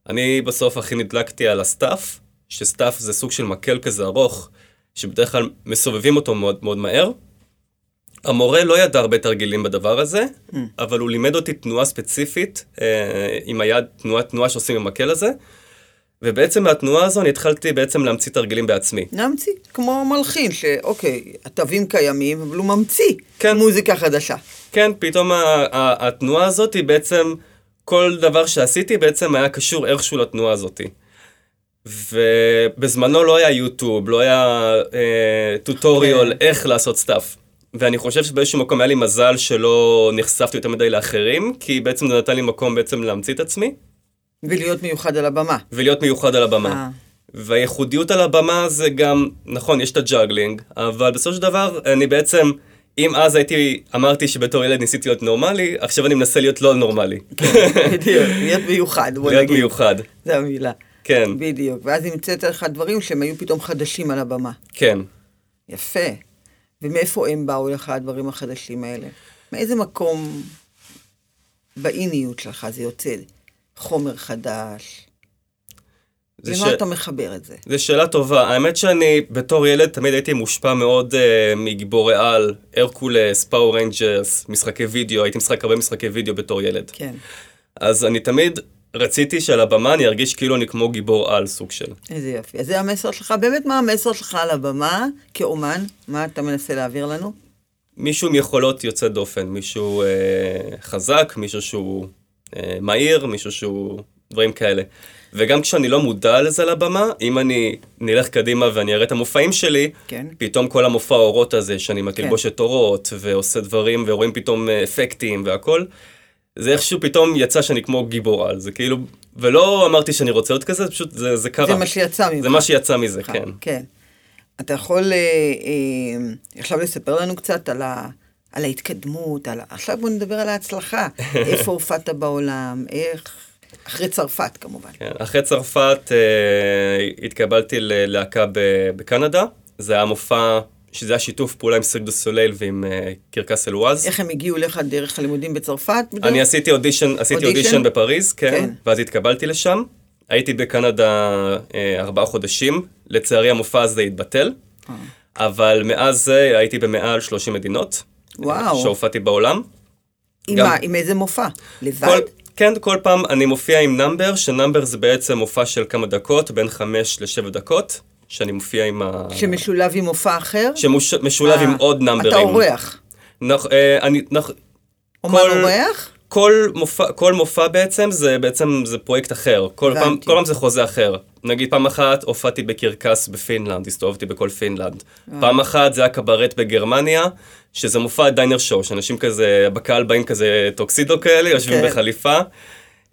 אני בסוף הכי נדלקתי על ה staff, ש staff זה סוג של מקל כזה ארוך, שבדרך כלל מסובבים אותו מאוד מאוד מהר. המורה לא ידע הרבה תרגילים בדבר הזה, אממ. אבל הוא לימד אותי תנועה ספציפית, אה, עם היד, תנועה, תנועה שעושים עם המקל הזה, ובעצם מהתנועה הזו אני התחלתי בעצם להמציא תרגילים בעצמי. להמציא, כמו מלחין, שאוקיי, התווים קיימים, אבל הוא ממציא כן. מוזיקה חדשה. כן, פתאום ה- ה- התנועה הזאת היא בעצם, כל דבר שעשיתי בעצם היה קשור איכשהו לתנועה הזאת. ובזמנו לא היה יוטיוב, לא היה אה, טוטוריול כן. איך לעשות staff. ואני חושב שבאיזשהו מקום היה לי מזל שלא נחשפתי יותר מדי לאחרים, כי בעצם זה נתן לי מקום בעצם להמציא את עצמי, ולהיות מיוחד על הבמה. ולהיות מיוחד על הבמה. אה, והייחודיות על הבמה זה גם, נכון, יש את הג'אגלינג, אבל בסופו של דבר, אני בעצם, אם אז הייתי, אמרתי שבתור ילד ניסיתי להיות נורמלי, עכשיו אני מנסה להיות לא נורמלי. בדיוק, להיות מיוחד, בוא להיות נגיד. מיוחד. זו המילה. כן, בדיוק. ואז המצאת לך דברים שהם היו פתאום חדשים על הבמה. כן. יפה. ומאיפה הם באו לך, הדברים החדשים האלה? מאיזה מקום באישיות שלך זה יוצא? חומר חדש? למה ש- אתה מחבר את זה? זו שאלה טובה. האמת שאני בתור ילד תמיד הייתי מושפע מאוד אה, מגיבורי על, הרקולס, Power Rangers, משחקי וידאו, הייתי משחק הרבה משחקי וידאו בתור ילד. כן. אז אני תמיד רציתי שעל הבמה אני ארגיש כאילו אני כמו גיבור על סוג של. איזה יופי. אז זה המסר שלך, באמת מה המסר שלך על הבמה כאומן? מה אתה מנסה להעביר לנו? מישהו עם יכולות יוצא דופן, מישהו אה, חזק, מישהו שהוא אה, מהיר, מישהו שהוא... דברים כאלה. וגם כשאני לא מודע לזה לבמה, אם אני נלך קדימה ואני אראה את המופעים שלי, כן. פתאום כל המופע האורות הזה, שאני כן. מתלבושת אורות, ועושה דברים, ורואים פתאום אה, אפקטים והכל, זה איכשהו פתאום יצא שאני כמו גיבור על, זה כאילו, ולא אמרתי שאני רוצה להיות כזה, פשוט זה, זה קרה. זה מה שיצא ממך. זה מה שיצא מזה, כן. כן. אתה יכול אה, אה, עכשיו לספר לנו קצת על, ה, על ההתקדמות, על, עכשיו בוא נדבר על ההצלחה. איפה הופעת בעולם, איך... אחרי צרפת כמובן. כן. אחרי צרפת אה, התקבלתי ללהקה בקנדה, זה היה מופע, שזה היה שיתוף פעולה עם סירק דו סוליל ועם אה, קרקס אלואז. איך הם הגיעו לך דרך הלימודים בצרפת? בדרך? אני עשיתי אודישן, עשיתי אודישן? אודישן בפריז, כן, כן. ואז התקבלתי לשם. הייתי בקנדה אה, ארבעה חודשים, לצערי המופע הזה התבטל, אה. אבל מאז זה הייתי במעל 30 מדינות. וואו. שהופעתי בעולם. עם גם- מה? עם איזה מופע? לבד? כל, כן, כל פעם אני מופיע עם נאמבר, שנאמבר זה בעצם מופע של כמה דקות, בין חמש לשבע דקות, שאני מופיע עם ה... שמשולב עם מופע אחר? שמשולב אה, עם עוד נאמברים. אתה אורח. נכ, אה, אני, נכ, אומן כל- אורח? כל מופע, כל מופע בעצם זה בעצם זה פרויקט אחר. כל. פעם, כל פעם זה חוזה אחר. נגיד פעם אחת הופעתי בקרקס בפינלנד, הסתובבתי בכל פינלנד. אה. פעם אחת זה היה קברט בגרמניה, שזה מופע dinner show, שאנשים כזה, בקהל באים כזה טוקסידו כאלה, יושבים כן. בחליפה.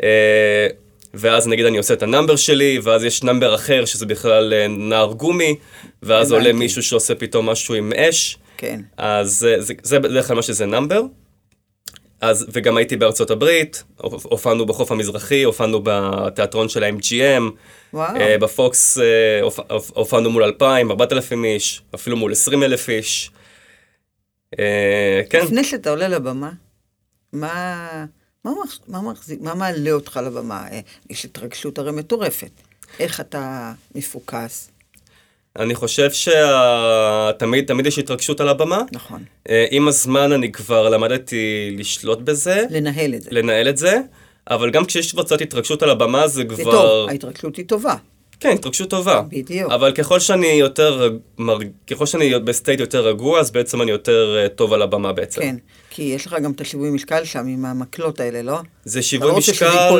אה, ואז נגיד אני עושה את ה number שלי, ואז יש number אחר שזה בכלל אה, נער גומי, ואז עולה. מישהו שעושה פתאום משהו עם אש. כן. אז זה, זה, זה בדרך כלל מה שזה נאמבר. אז, וגם הייתי בארצות הברית, הופ- הופענו בחוף המזרחי, הופענו בתיאטרון של ה-MGM, וואו. אה, בפוקס אה, הופ- הופ- הופענו מול 2,000, 4,000 איש, אפילו מול 20,000 איש. אה, כן, לפני שאתה עולה לבמה, מה, מה, מה, מחזיק, מה מעלה אותך לבמה? אה, יש התרגשות הרי מטורפת. איך אתה מפוקס? אני חושב שתמיד תמיד יש התרגשות על הבמה. נכון. אה, עם הזמן אני כבר למדתי לשלוט בזה, לנהל את זה. לנהל את זה, אבל גם כשיש כבר קצת התרגשות על הבמה זה כבר... זה טוב, ההתרגשות היא טובה. כן, התרגשות טובה. בדיוק. אבל ככל שאני יותר. ככל שאני ב state יותר רגוע, אז בעצם אני יותר אה, טוב על הבמה בעצם. כן, כי יש לך גם את השיווי משקל שם עם המקלות האלה, לא? זה שיווי לא משקל.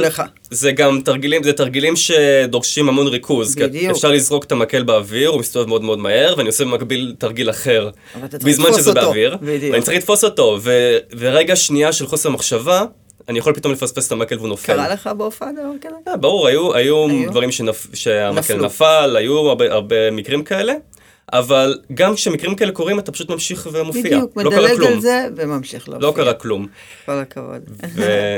זה גם תרגילים, זה תרגילים שדורשים המון ריכוז. בדיוק. אפשר לזרוק את המקל באוויר, הוא מסתובב מאוד מאוד מהר, ואני עושה במקביל תרגיל אחר. בזמן שזה אותו. באוויר. בדיוק. ואני צריך לתפוס אותו, ו... ורגע שנייה של חוסר מחשבה, אני יכול פתאום לפספס את המקל והוא נופל. קרה לך בהופעה דבר כזה? ברור, היו, היו, היו? דברים שנפ... שהמקל נפלו. נפל, היו הרבה, הרבה מקרים כאלה, אבל גם כשמקרים כאלה קורים, אתה פשוט ממשיך ומופיע. בדיוק, לא מדלג. על זה וממשיך להופיע. לא קרה כלום. כל הכבוד. ו...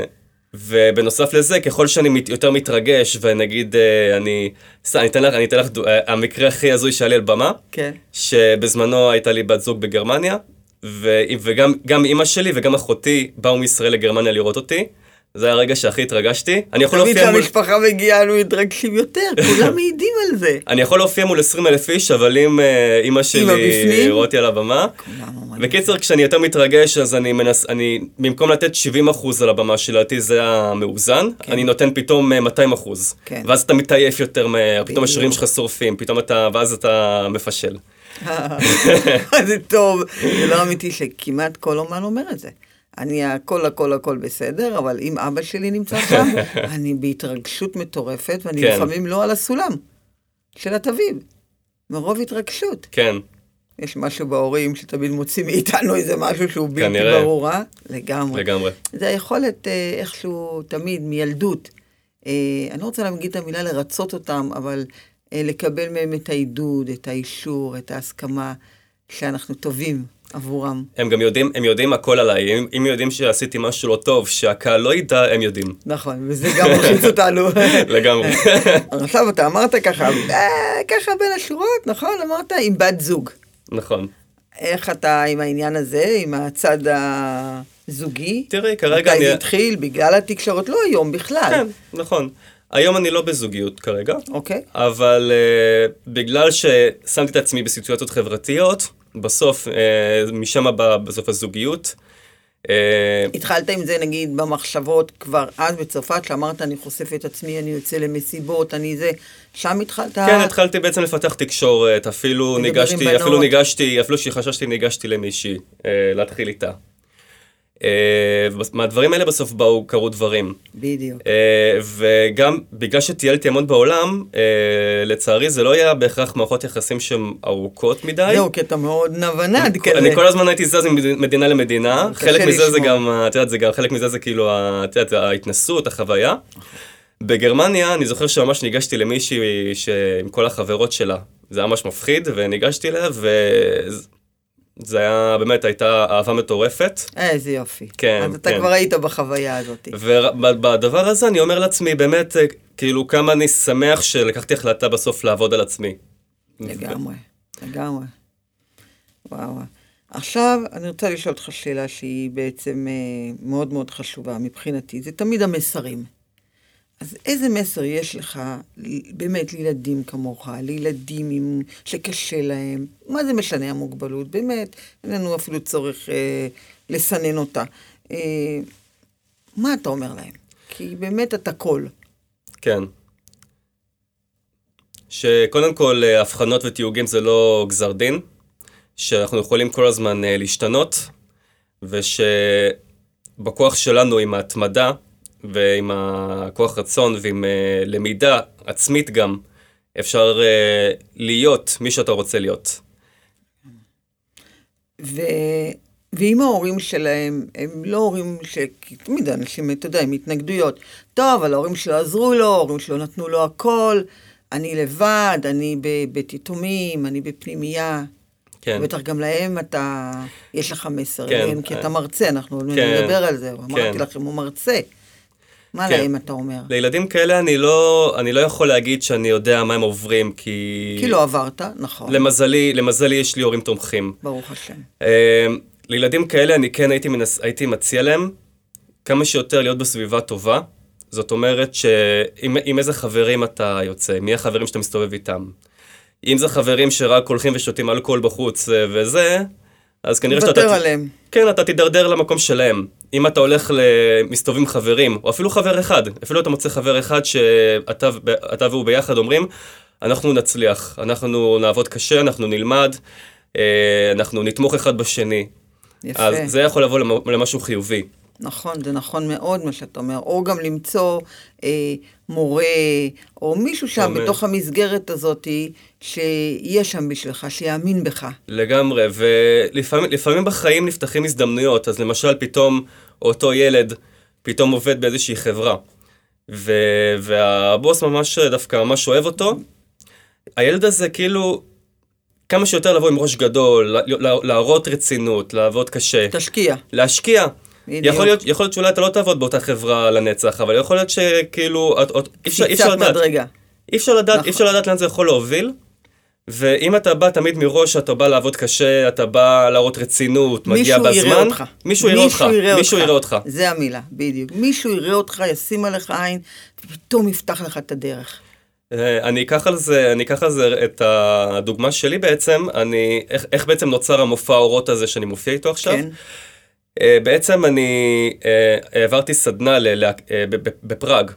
ובנוסף לזה, ככל שאני מת, יותר מתרגש, ונגיד, אה, אני, סתם, אני אתן לך, אני אתן לך, דו- אה, המקרה הכי הזוי שהיה לי על במה, כן. שבזמנו הייתה לי בת זוג בגרמניה, ו... וגם גם אימא שלי וגם אחותי באו מישראל לגרמניה לראות אותי. זה הרגע שהכי התרגשתי. אני יכול תמיד להופיע מול... כשהמשפחה מגיעה, אנו מתרגשים יותר, כולם מעידים על זה. אני יכול להופיע מול 20 אלף איש, אבל אם אה, אימא שלי בפנים? רואה אותי על הבמה. בקיצר, כשאני יותר מתרגש, אז אני מנס... אני, במקום לתת 70 אחוז על הבמה שלדעתי זה המאוזן, אני נותן פתאום אה, 200 אחוז. כן. ואז אתה מתעייף יותר מהר, פתאום. השירים שלך שורפים, פתאום אתה, ואז אתה מפשל. זה טוב, זה לא אמיתי שכמעט כל אומן אומר את זה. אני הכל הכל הכל בסדר, אבל אם אבא שלי נמצא שם, אני בהתרגשות מטורפת, ואני כן. לפעמים לא על הסולם של התווים, מרוב התרגשות. כן, יש משהו בהורים שתמיד מוציא מאיתנו איזה משהו שהוא בלתי כנראה. ברור, אה? לגמרי. לגמרי. זה היכולת אה, איכשהו תמיד מילדות. אה, אני לא רוצה להגיד את המילה לרצות אותם, אבל אה, לקבל מהם את העידוד, את האישור, את ההסכמה שאנחנו טובים עבורם. הם גם יודעים, הם יודעים הכל עליי. אם, אם יודעים שעשיתי משהו לא טוב, שהקהל לא ידע, הם יודעים. נכון, וזה גם מלחיץ אותנו. לגמרי. עכשיו אתה אמרת ככה, אה, ככה בין השורות, נכון? אמרת עם בת זוג. נכון. איך אתה עם העניין הזה, עם הצד הזוגי? תראי, כרגע מתי אני... זה התחיל? בגלל התקשורת? לא היום בכלל. כן, נכון. היום אני לא בזוגיות כרגע, אוקיי. אבל uh, בגלל ששמתי את עצמי בסיטואציות חברתיות, בסוף, uh, משם בא בסוף הזוגיות. Uh, התחלת עם זה נגיד במחשבות כבר אז בצרפת, שאמרת אני חושף את עצמי, אני יוצא למסיבות, אני זה, שם התחלת? כן, התחלתי בעצם לפתח תקשורת, אפילו ניגשתי, בנות. אפילו ניגשתי, אפילו שחששתי ניגשתי למישהי, uh, להתחיל איתה. Uh, מהדברים האלה בסוף באו, קרו דברים. בדיוק. Uh, וגם בגלל שטיילתי המון בעולם, uh, לצערי זה לא היה בהכרח מערכות יחסים שהן ארוכות מדי. זהו, כי אתה מאוד נוונד כזה. אני כל הזמן הייתי זז ממדינה למדינה, חלק מזה זה. גם, את יודעת, זה גם, חלק מזה זה כאילו, את יודעת, ההתנסות, החוויה. בגרמניה, אני זוכר שממש ניגשתי למישהי עם כל החברות שלה, זה היה ממש מפחיד, וניגשתי אליה, וזה היה, באמת, הייתה אהבה מטורפת. איזה יופי. כן, אז אתה כן. כבר היית בחוויה הזאת. ובדבר הזה אני אומר לעצמי, באמת, אה, כאילו, כמה אני שמח שלקחתי החלטה בסוף לעבוד על עצמי. לגמרי, לגמרי. וואו. וואו. עכשיו, אני רוצה לשאול אותך שאלה שהיא בעצם אה, מאוד מאוד חשובה מבחינתי. זה תמיד המסרים. אז איזה מסר יש לך באמת לילדים כמוך, לילדים עם... שקשה להם? מה זה משנה המוגבלות? באמת, אין לנו אפילו צורך אה, לסנן אותה. אה, מה אתה אומר להם? כי באמת אתה קול. כן. שקודם כל, אה, הבחנות ותיוגים זה לא גזר דין, שאנחנו יכולים כל הזמן אה, להשתנות, ושבכוח שלנו עם ההתמדה, ועם הכוח רצון, ועם אה, למידה עצמית גם, אפשר אה, להיות מי שאתה רוצה להיות. ו... ואם ההורים שלהם הם לא הורים ש... כי תמיד אנשים, אתה יודע, עם התנגדויות. טוב, אבל ההורים שלו עזרו לו, ההורים שלו נתנו לו הכל, אני לבד, אני בבית יתומים, אני בפנימייה. כן. בטח גם להם אתה, יש לך מסר כן. כי אתה מרצה, אנחנו כן. נדבר על זה, אמרתי כן. לכם, הוא מרצה. מה כן. להם אתה אומר? לילדים כאלה אני לא, אני לא יכול להגיד שאני יודע מה הם עוברים, כי... כי לא עברת, נכון, למזלי, למזלי יש לי הורים תומכים. ברוך השם. אה, לילדים כאלה אני כן הייתי, מנס, הייתי מציע להם כמה שיותר להיות בסביבה טובה. זאת אומרת שעם עם איזה חברים אתה יוצא, מי החברים שאתה מסתובב איתם. אם זה חברים שרק הולכים ושותים אלכוהול בחוץ אה, וזה, אז כנראה שאתה... תוותר עליהם. כן, אתה תידרדר למקום שלהם. אם אתה הולך למסתובב עם חברים, או אפילו חבר אחד, אפילו אתה מוצא חבר אחד שאתה אתה והוא ביחד אומרים, אנחנו נצליח, אנחנו נעבוד קשה, אנחנו נלמד, אה, אנחנו נתמוך אחד בשני. יפה. אז זה יכול לבוא למ- למשהו חיובי. נכון, זה נכון מאוד מה שאתה אומר. או גם למצוא אה, מורה, או מישהו שם אומר. בתוך המסגרת הזאת, שיהיה שם בשבילך, שיאמין בך. לגמרי, ולפעמים לפעמים בחיים נפתחים הזדמנויות, אז למשל פתאום אותו ילד פתאום עובד באיזושהי חברה, ו, והבוס ממש דווקא ממש אוהב אותו. הילד הזה כאילו, כמה שיותר לבוא עם ראש גדול, לה- לה- להראות רצינות, לעבוד קשה, תשקיע. להשקיע. בדיוק. יכול להיות, יכול להיות שאולי אתה לא תעבוד באותה חברה לנצח, אבל יכול להיות שכאילו, את- את- אי אפשר- אפשר לדעת. אי אפשר לדעת, נכון. אי אפשר לדעת לאן זה יכול להוביל. ואם אתה בא תמיד מראש, אתה בא לעבוד קשה, אתה בא להראות רצינות, מגיע מישהו בזמן, יראה אותך. מישהו יראה אותך, מישהו יראה אותך. זה המילה, בדיוק. מישהו יראה אותך, ישים עליך עין, ופתאום יפתח לך את הדרך. אה, אני אקח על זה, אני אקח על זה את הדוגמה שלי בעצם, אני, איך, איך בעצם נוצר המופע האורות הזה שאני מופיע איתו עכשיו. כן. אה, בעצם אני אה, העברתי סדנה אה, בפראג.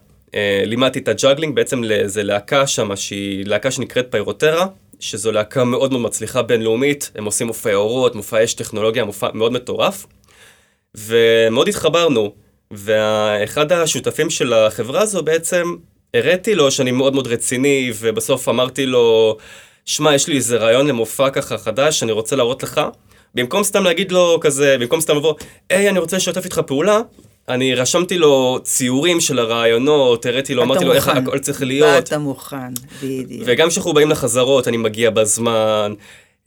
לימדתי את ה juggling, בעצם זה להקה שם, שהיא להקה שנקראת Pyroterra, שזו להקה מאוד מאוד מצליחה בינלאומית, הם עושים מופעי אורות, מופעי אש טכנולוגיה, מופע מאוד מטורף. ומאוד התחברנו, ואחד השותפים של החברה הזו בעצם, הראתי לו שאני מאוד מאוד רציני, ובסוף אמרתי לו, שמע, יש לי איזה רעיון למופע ככה חדש, שאני רוצה להראות לך. במקום סתם להגיד לו כזה, במקום סתם לבוא, היי, אני רוצה לשתף איתך פעולה, אני רשמתי לו ציורים של הרעיונות, הראיתי לו, אמרתי לו איך מוכן. הכל צריך להיות. אתה מוכן, בדיוק. וגם כשאנחנו באים לחזרות, אני מגיע בזמן,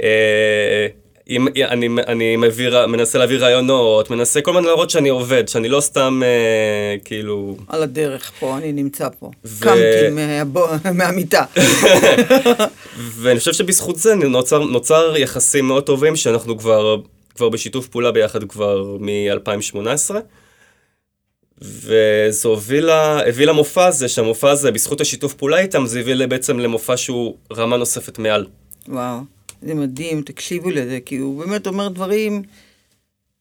אה, אם, אני, אני מביא, מנסה להביא רעיונות, מנסה כל מיני להראות שאני עובד, שאני לא סתם אה, כאילו... על הדרך פה, אני נמצא פה. ו- קמתי מהבו- מהמיטה. ואני חושב שבזכות זה נוצר, נוצר יחסים מאוד טובים, שאנחנו כבר, כבר בשיתוף פעולה ביחד כבר מ-2018. וזה הוביל, הביא למופע הזה, שהמופע הזה, בזכות השיתוף פעולה איתם, זה הביא בעצם למופע שהוא רמה נוספת מעל. וואו, זה מדהים, תקשיבו לזה, כי הוא באמת אומר דברים,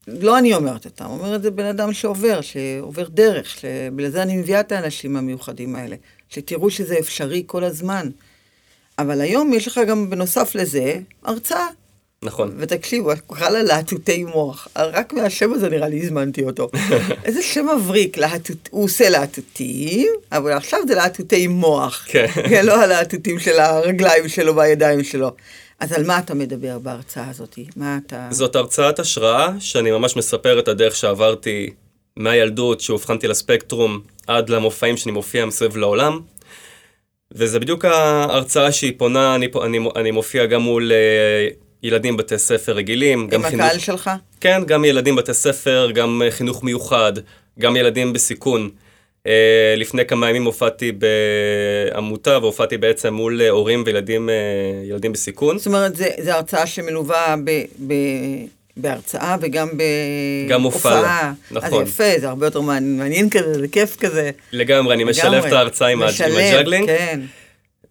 לא אני אומרת אותם, אומר את זה בן אדם שעובר, שעובר דרך, שבגלל זה אני מביאה את האנשים המיוחדים האלה, שתראו שזה אפשרי כל הזמן. אבל היום יש לך גם בנוסף לזה הרצאה. נכון. ותקשיבו, קרא לה להטוטי מוח. רק מהשם הזה נראה לי הזמנתי אותו. איזה שם מבריק, להטוט... הוא עושה להטוטים, אבל עכשיו זה להטוטי מוח. כן. לא הלהטוטים של הרגליים שלו והידיים שלו. אז על מה אתה מדבר בהרצאה הזאת? מה אתה... זאת הרצאת השראה, שאני ממש מספר את הדרך שעברתי מהילדות, שאובחנתי לספקטרום, עד למופעים שאני מופיע מסביב לעולם. וזה בדיוק ההרצאה שהיא פונה, אני, אני, אני מופיע גם מול אה, ילדים בתי ספר רגילים, עם חינוך... הקהל שלך? כן, גם ילדים בתי ספר, גם אה, חינוך מיוחד, גם ילדים בסיכון. אה, לפני כמה ימים הופעתי בעמותה והופעתי בעצם מול הורים וילדים אה, ילדים בסיכון. זאת אומרת, זה הרצאה שמלווה ב, ב, בהרצאה וגם גם בהופעה. הופעה, נכון. אז יפה, זה הרבה יותר מעניין, מעניין כזה, זה כיף כזה. לגמרי, אני משלב לגמרי. את ההרצאה עם, ה juggling. כן.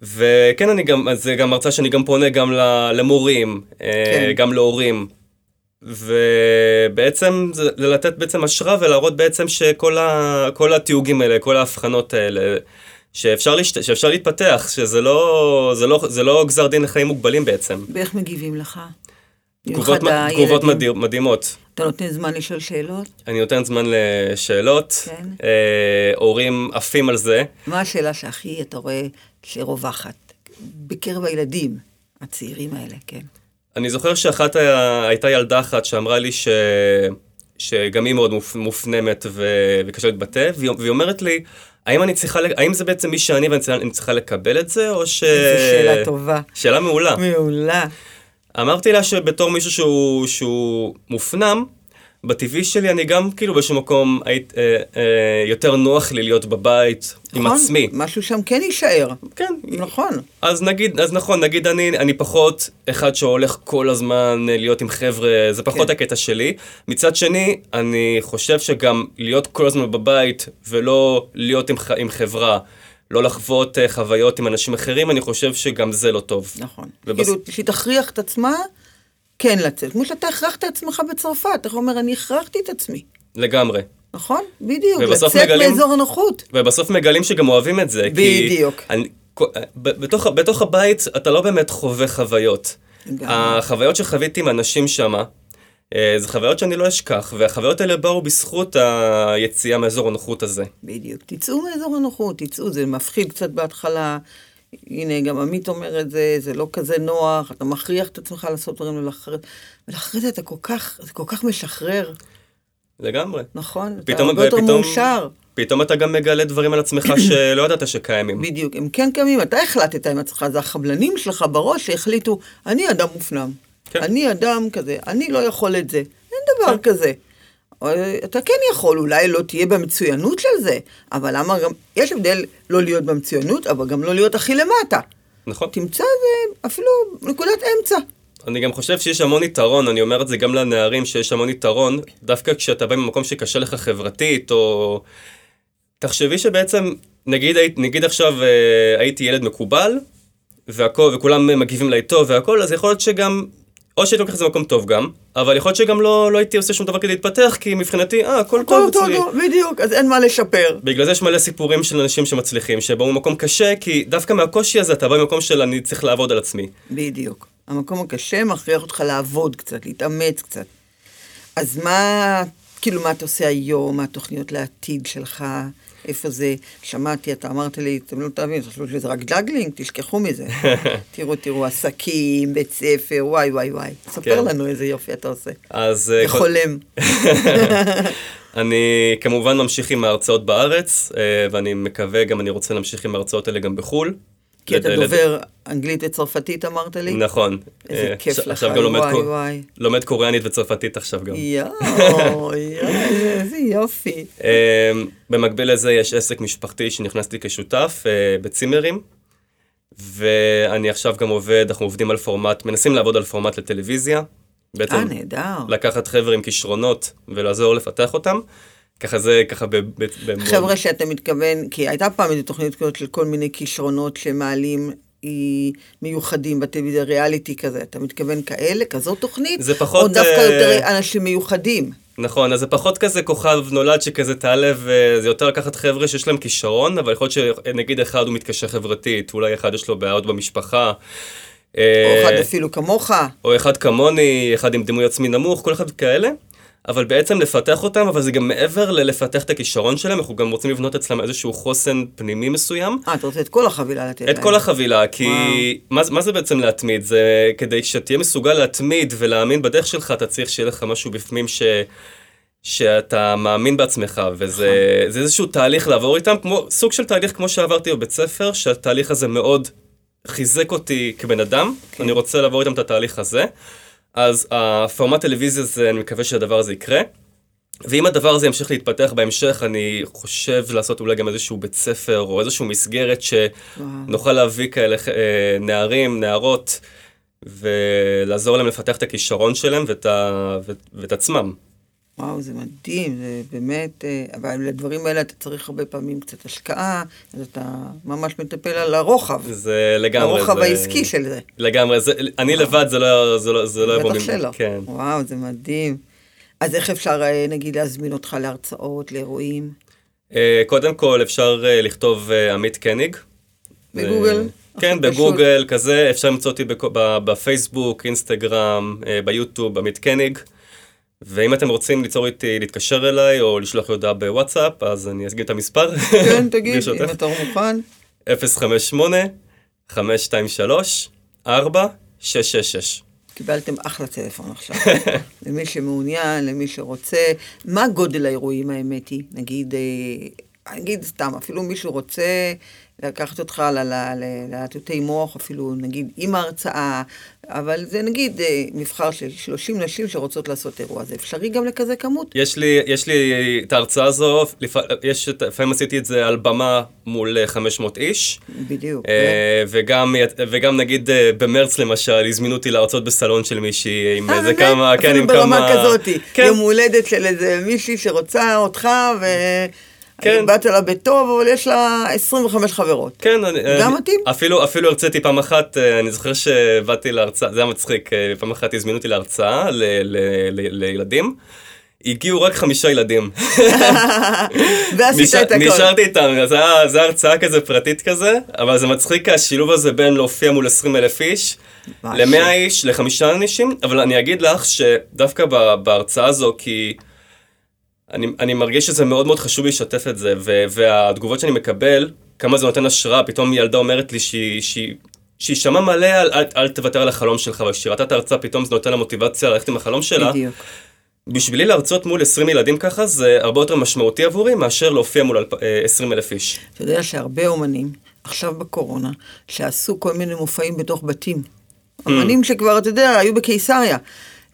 וכן, אני גם, אז זה גם הרצאה שאני גם פונה גם למורים, אה, כן. גם להורים. ובעצם זה זה לתת בעצם השראה ולהראות בעצם שכל ה, כל התיוגים האלה, כל ההבחנות האלה, שאפשר, להשת, שאפשר להתפתח, שזה לא, זה לא, זה לא גזר דין לחיים מוגבלים בעצם. ואיך מגיבים לך? תגובות, מ- תגובות. מדהים, מדהימות. אתה נותן זמן לשאול שאלות? אני נותן זמן לשאלות, כן. אה, הורים עפים על זה. מה השאלה שהכי אתה רואה שרווחת? בקרב הילדים הצעירים האלה, כן. אני זוכר שאחת היה, הייתה ילדה אחת שאמרה לי ש... שגם היא מאוד מופ... מופנמת ו... וקשה להתבטא, והיא, והיא אומרת לי, האם אני צריכה, האם זה בעצם מי שאני ואני צריכה, צריכה לקבל את זה, או ש... זו שאלה טובה. שאלה מעולה. מעולה. אמרתי לה שבתור מישהו שהוא, שהוא מופנם, בטבעי שלי אני גם כאילו באיזשהו מקום היית, אה, אה, יותר נוח לי להיות בבית עם נכון? עצמי. משהו שם כן יישאר. כן, נכון. אז נגיד, אז נכון, נגיד אני, אני פחות אחד שהולך כל הזמן אה, להיות עם חבר'ה, זה פחות כן. הקטע שלי. מצד שני, אני חושב שגם להיות כל הזמן בבית ולא להיות עם, עם חברה, לא לחוות אה, חוויות עם אנשים אחרים, אני חושב שגם זה לא טוב. נכון. ובס- כאילו, שהיא תכריח את עצמה כן לצאת. כמו שאתה הכרחת את עצמך בצרפת, איך אומר, אני הכרחתי את עצמי. לגמרי. נכון? בדיוק. לצאת מגלים- מאזור הנוחות. ובסוף מגלים שגם אוהבים את זה. בדיוק. כי אני, ב- בתוך, בתוך הבית אתה לא באמת חווה חוויות. לגמרי. החוויות שחוויתי עם אנשים שמה, אה, זה חוויות שאני לא אשכח, והחוויות האלה באו בזכות היציאה מאזור הנוחות הזה. בדיוק. תצאו מאזור הנוחות, תצאו, זה מפחיד קצת בהתחלה. הנה, גם עמית אומר את זה, זה לא כזה נוח, אתה מכריח את עצמך לעשות דברים ולאחרת. ולאחרי זה אתה כל כך, זה כל כך משחרר, לגמרי. נכון? אתה פתאום, הרבה יותר ופתאום- מאושר. פתאום אתה גם מגלה דברים על עצמך שלא ידעת שקיימים. בדיוק, הם כן קיימים, אתה החלטת עם עצמך, זה החבלנים שלך בראש שהחליטו, אני אדם מופנם, כן. אני אדם כזה, אני לא יכול את זה, אין דבר כזה. או, אתה כן יכול, אולי לא תהיה במצוינות של זה, אבל למה גם, יש הבדל לא להיות במצוינות, אבל גם לא להיות הכי למטה. נכון. תמצא זה אפילו נקודת אמצע. אני גם חושב שיש המון יתרון, אני אומר את זה גם לנערים, שיש המון יתרון, דווקא כשאתה בא ממקום שקשה לך חברתית, או... תחשבי שבעצם, נגיד, נגיד עכשיו אה, הייתי ילד מקובל, והכל, וכולם מגיבים לי טוב והכל, אז יכול להיות שגם, או שהייתי לוקח את זה למקום טוב גם, אבל יכול להיות שגם לא, לא הייתי עושה שום דבר כדי להתפתח, כי מבחינתי, אה, הכל טוב טוב, טוב, אצלי. טוב, בדיוק, אז אין מה לשפר. בגלל זה יש מלא סיפורים של אנשים שמצליחים, שבאו ממקום קשה, כי דווקא מהקושי הזה אתה בא ממקום של אני צריך לעבוד על עצמי. בדיוק. המקום הקשה מכריח אותך לעבוד קצת, להתאמץ קצת. אז מה, כאילו, מה אתה עושה היום, מה התוכניות לעתיד שלך, איפה זה? שמעתי, אתה אמרת לי, אתם לא תאמינו, תחשבו שזה רק juggling, תשכחו מזה. תראו, תראו, עסקים, בית ספר, וואי, וואי, וואי. ספר כן. לנו איזה יופי אתה עושה. אז... אה, וחולם. אני כמובן ממשיך עם ההרצאות בארץ, אה, ואני מקווה, גם אני רוצה להמשיך עם ההרצאות האלה גם בחו"ל. כי אתה דובר אנגלית וצרפתית, אמרת לי? נכון. איזה אה, כיף לך, עכשיו גם לומד וואי, וואי. לומד קוריאנית וצרפתית עכשיו גם. יואו, יואו, איזה יופי. אה, במקביל לזה יש עסק משפחתי שנכנסתי כשותף אה, בצימרים, ואני עכשיו גם עובד, אנחנו עובדים על פורמט, מנסים לעבוד על פורמט לטלוויזיה. אה, נהדר. לקחת חבר'ה עם כישרונות ולעזור לפתח אותם. ככה זה, ככה ב... ב- ב- חבר'ה שאתה מתכוון, כי הייתה פעם איזו תוכנית כזאת של כל מיני כישרונות שמעלים היא מיוחדים בטלוויזיה, ריאליטי כזה. אתה מתכוון כאלה, כזאת תוכנית? זה פחות, או דווקא אה, יותר אנשים מיוחדים? נכון, אז זה פחות כזה כוכב נולד שכזה תעלה, וזה יותר לקחת חבר'ה שיש להם כישרון, אבל יכול להיות שנגיד אחד הוא מתקשר חברתית, אולי אחד יש לו בעיות במשפחה. או אה, אחד אפילו כמוך? או אחד כמוני, אחד עם דימוי עצמי נמוך, כל אחד כאלה. אבל בעצם לפתח אותם, אבל זה גם מעבר ללפתח את הכישרון שלהם, אנחנו גם רוצים לבנות אצלם איזשהו חוסן פנימי מסוים. אה, אתה רוצה את כל החבילה לתת להם. את כל החבילה, כי מה, מה זה בעצם להתמיד? זה כדי שתהיה מסוגל להתמיד ולהאמין בדרך שלך, אתה צריך שיהיה לך משהו בפנים ש... שאתה מאמין בעצמך, וזה זה איזשהו תהליך לעבור איתם, כמו, סוג של תהליך כמו שעברתי בבית ספר, שהתהליך הזה מאוד חיזק אותי כבן אדם, כן. אני רוצה לעבור איתם את התהליך הזה. אז הפורמט טלוויזיה הזה, אני מקווה שהדבר הזה יקרה. ואם הדבר הזה ימשיך להתפתח בהמשך, אני חושב לעשות אולי גם איזשהו בית ספר, או איזשהו מסגרת שנוכל להביא כאלה אה, נערים, נערות, ולעזור להם לפתח את הכישרון שלהם ואת, ה... ואת עצמם. וואו, זה מדהים, זה באמת, אה, אבל לדברים האלה אתה צריך הרבה פעמים קצת השקעה, אז אתה ממש מטפל על הרוחב, זה לגמרי... הרוחב זה... העסקי של זה. לגמרי, זה... אני לבד, זה לא, זה לא, זה לא יבוא בטח. שלא. כן. וואו, זה מדהים. אז איך אפשר, אה, נגיד, להזמין אותך להרצאות, לאירועים? אה, קודם כל, אפשר לכתוב עמית קניג. בגוגל? כן. בגוגל, כזה, אפשר למצוא אותי בפייסבוק, אינסטגרם, ביוטיוב, עמית קניג. ואם אתם רוצים ליצור איתי, להתקשר אליי, או לשלוח לי הודעה בוואטסאפ, אז אני אסגיר את המספר. כן, תגיד. אם אתה מוכן. 058-523-4666. קיבלתם אחלה טלפון עכשיו. למי שמעוניין, למי שרוצה. מה גודל האירועים, האמת היא? נגיד, אה, נגיד סתם, אפילו מישהו רוצה לקחת אותך ל- ל- ל- להטוטי מוח, אפילו נגיד עם ההרצאה, אבל זה נגיד אה, מבחר של 30 נשים שרוצות לעשות אירוע. זה אפשרי גם לכזה כמות? יש לי, יש לי את ההרצאה הזו, לפ... יש, לפעמים עשיתי את זה על במה מול אה, 500 איש. בדיוק. אה, וגם, וגם נגיד אה, במרץ למשל, הזמינו אותי להרצות בסלון של מישהי עם אה, איזה באמת? כמה, כן, אפילו עם כמה... ברמה כזאתי. כן, יום הולדת של איזה מישהי שרוצה אותך, ו... כן. באת לה בטוב, אבל יש לה 25 חברות. כן, אני, גם אני- מתאים? אפילו, אפילו הרציתי פעם אחת, אה, אני זוכר שבאתי להרצאה, זה היה מצחיק, אה, פעם אחת הזמינו אותי להרצאה ל, ל, ל, לילדים. הגיעו רק חמישה ילדים. ועשית את הכל. נשארתי איתם, זה היה זה היה הרצאה כזה פרטית כזה, אבל זה מצחיק השילוב הזה בין להופיע מול 20 אלף איש, משהו. ל-100 איש, לחמישה אנשים, אבל אני אגיד לך שדווקא בהרצאה הזו, כי אני, אני מרגיש שזה מאוד מאוד חשוב לשתף את זה, ו- והתגובות שאני מקבל, כמה זה נותן השראה, פתאום ילדה אומרת לי שהיא... שהיא שהיא שמעה מלא על אל, אל תוותר על החלום שלך, וכשהיא ראתה את ההרצאה פתאום זה נותן לה מוטיבציה ללכת עם החלום שלה. בדיוק. בשבילי להרצות מול 20 ילדים ככה זה הרבה יותר משמעותי עבורי מאשר להופיע מול אלפ- אה, 20 אלף איש. אתה יודע שהרבה אומנים, עכשיו בקורונה, שעשו כל מיני מופעים בתוך בתים. Mm. אומנים שכבר, אתה יודע, היו בקיסריה.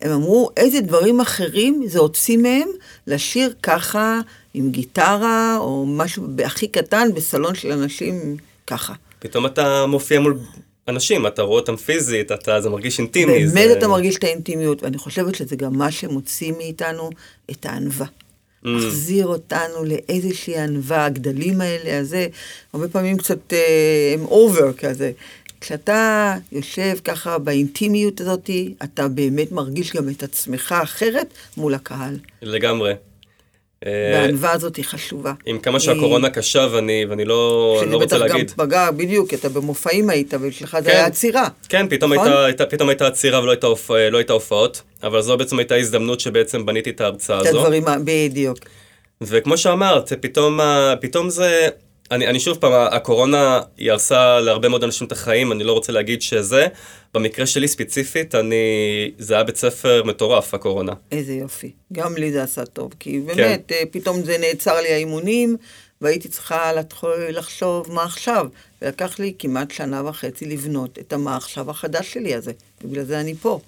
הם אמרו, איזה דברים אחרים זה הוציא מהם לשיר ככה, עם גיטרה, או משהו הכי קטן, בסלון של אנשים ככה. פתאום אתה מופיע מול אנשים, אתה רואה אותם פיזית, אתה, זה מרגיש אינטימי. באמת זה... אתה מרגיש את האינטימיות, ואני חושבת שזה גם מה שמוציא מאיתנו את הענווה. Mm. מחזיר אותנו לאיזושהי ענווה, הגדלים האלה, הזה, הרבה פעמים קצת אה, הם אובר כזה. כשאתה יושב ככה באינטימיות הזאת, אתה באמת מרגיש גם את עצמך אחרת מול הקהל. לגמרי. אה, והענווה הזאת היא חשובה. עם כמה שהקורונה קשה, ואני, ואני לא, שזה לא רוצה בטח להגיד. גם פגע, בדיוק, אתה במופעים היית, זה כן. היה עצירה. כן, פתאום, נכון? הייתה, הייתה, פתאום הייתה עצירה ולא הייתה, הופ... לא הייתה הופעות, אבל זו בעצם הייתה הזדמנות שבעצם בניתי את ההרצאה את הזו. הדברים, ה- בדיוק. וכמו שאמרת, פתאום, פתאום זה... אני, אני שוב פעם, הקורונה היא הרסה להרבה מאוד אנשים את החיים, אני לא רוצה להגיד שזה. במקרה שלי ספציפית, אני... זה היה בית ספר מטורף, הקורונה. איזה יופי. גם לי זה עשה טוב, כי באמת, כן. פתאום זה נעצר לי האימונים, והייתי צריכה להתחיל לחשוב מה עכשיו. ולקח לי כמעט שנה וחצי לבנות את המה עכשיו החדש שלי הזה, ובגלל זה אני פה.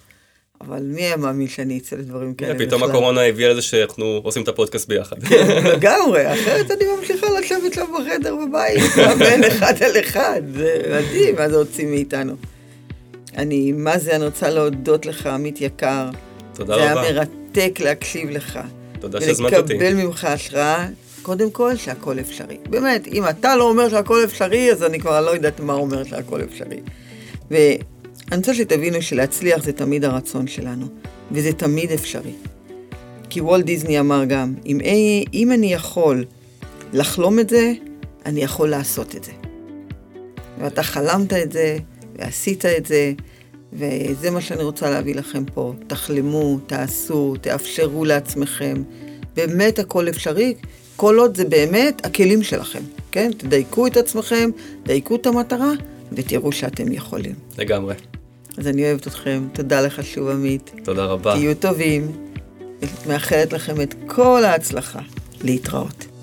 אבל מי היה מאמין שאני אצא לדברים כאלה בכלל? פתאום הקורונה הביאה לזה שאנחנו עושים את הפודקאסט ביחד. כן, לגמרי, אחרת אני ממשיכה לשבת שם בחדר בבית, מאמן אחד על אחד, זה מדהים מה זה הוציא מאיתנו. אני, מה זה, אני רוצה להודות לך, עמית יקר. תודה רבה. זה היה מרתק להקשיב לך. תודה שהזמנת אותי. ולקבל ממך השראה, קודם כל, שהכל אפשרי. באמת, אם אתה לא אומר שהכל אפשרי, אז אני כבר לא יודעת מה אומר שהכל אפשרי. אני רוצה שתבינו שלהצליח זה תמיד הרצון שלנו, וזה תמיד אפשרי. כי וולט דיסני אמר גם, אם, אם אני יכול לחלום את זה, אני יכול לעשות את זה. ואתה חלמת את זה, ועשית את זה, וזה מה שאני רוצה להביא לכם פה. תחלמו, תעשו, תאפשרו לעצמכם. באמת הכל אפשרי, כל עוד זה באמת הכלים שלכם, כן? תדייקו את עצמכם, דייקו את המטרה, ותראו שאתם יכולים. לגמרי. אז אני אוהבת אתכם, תודה לך שוב עמית. תודה רבה. תהיו טובים, מאחלת לכם את כל ההצלחה. להתראות.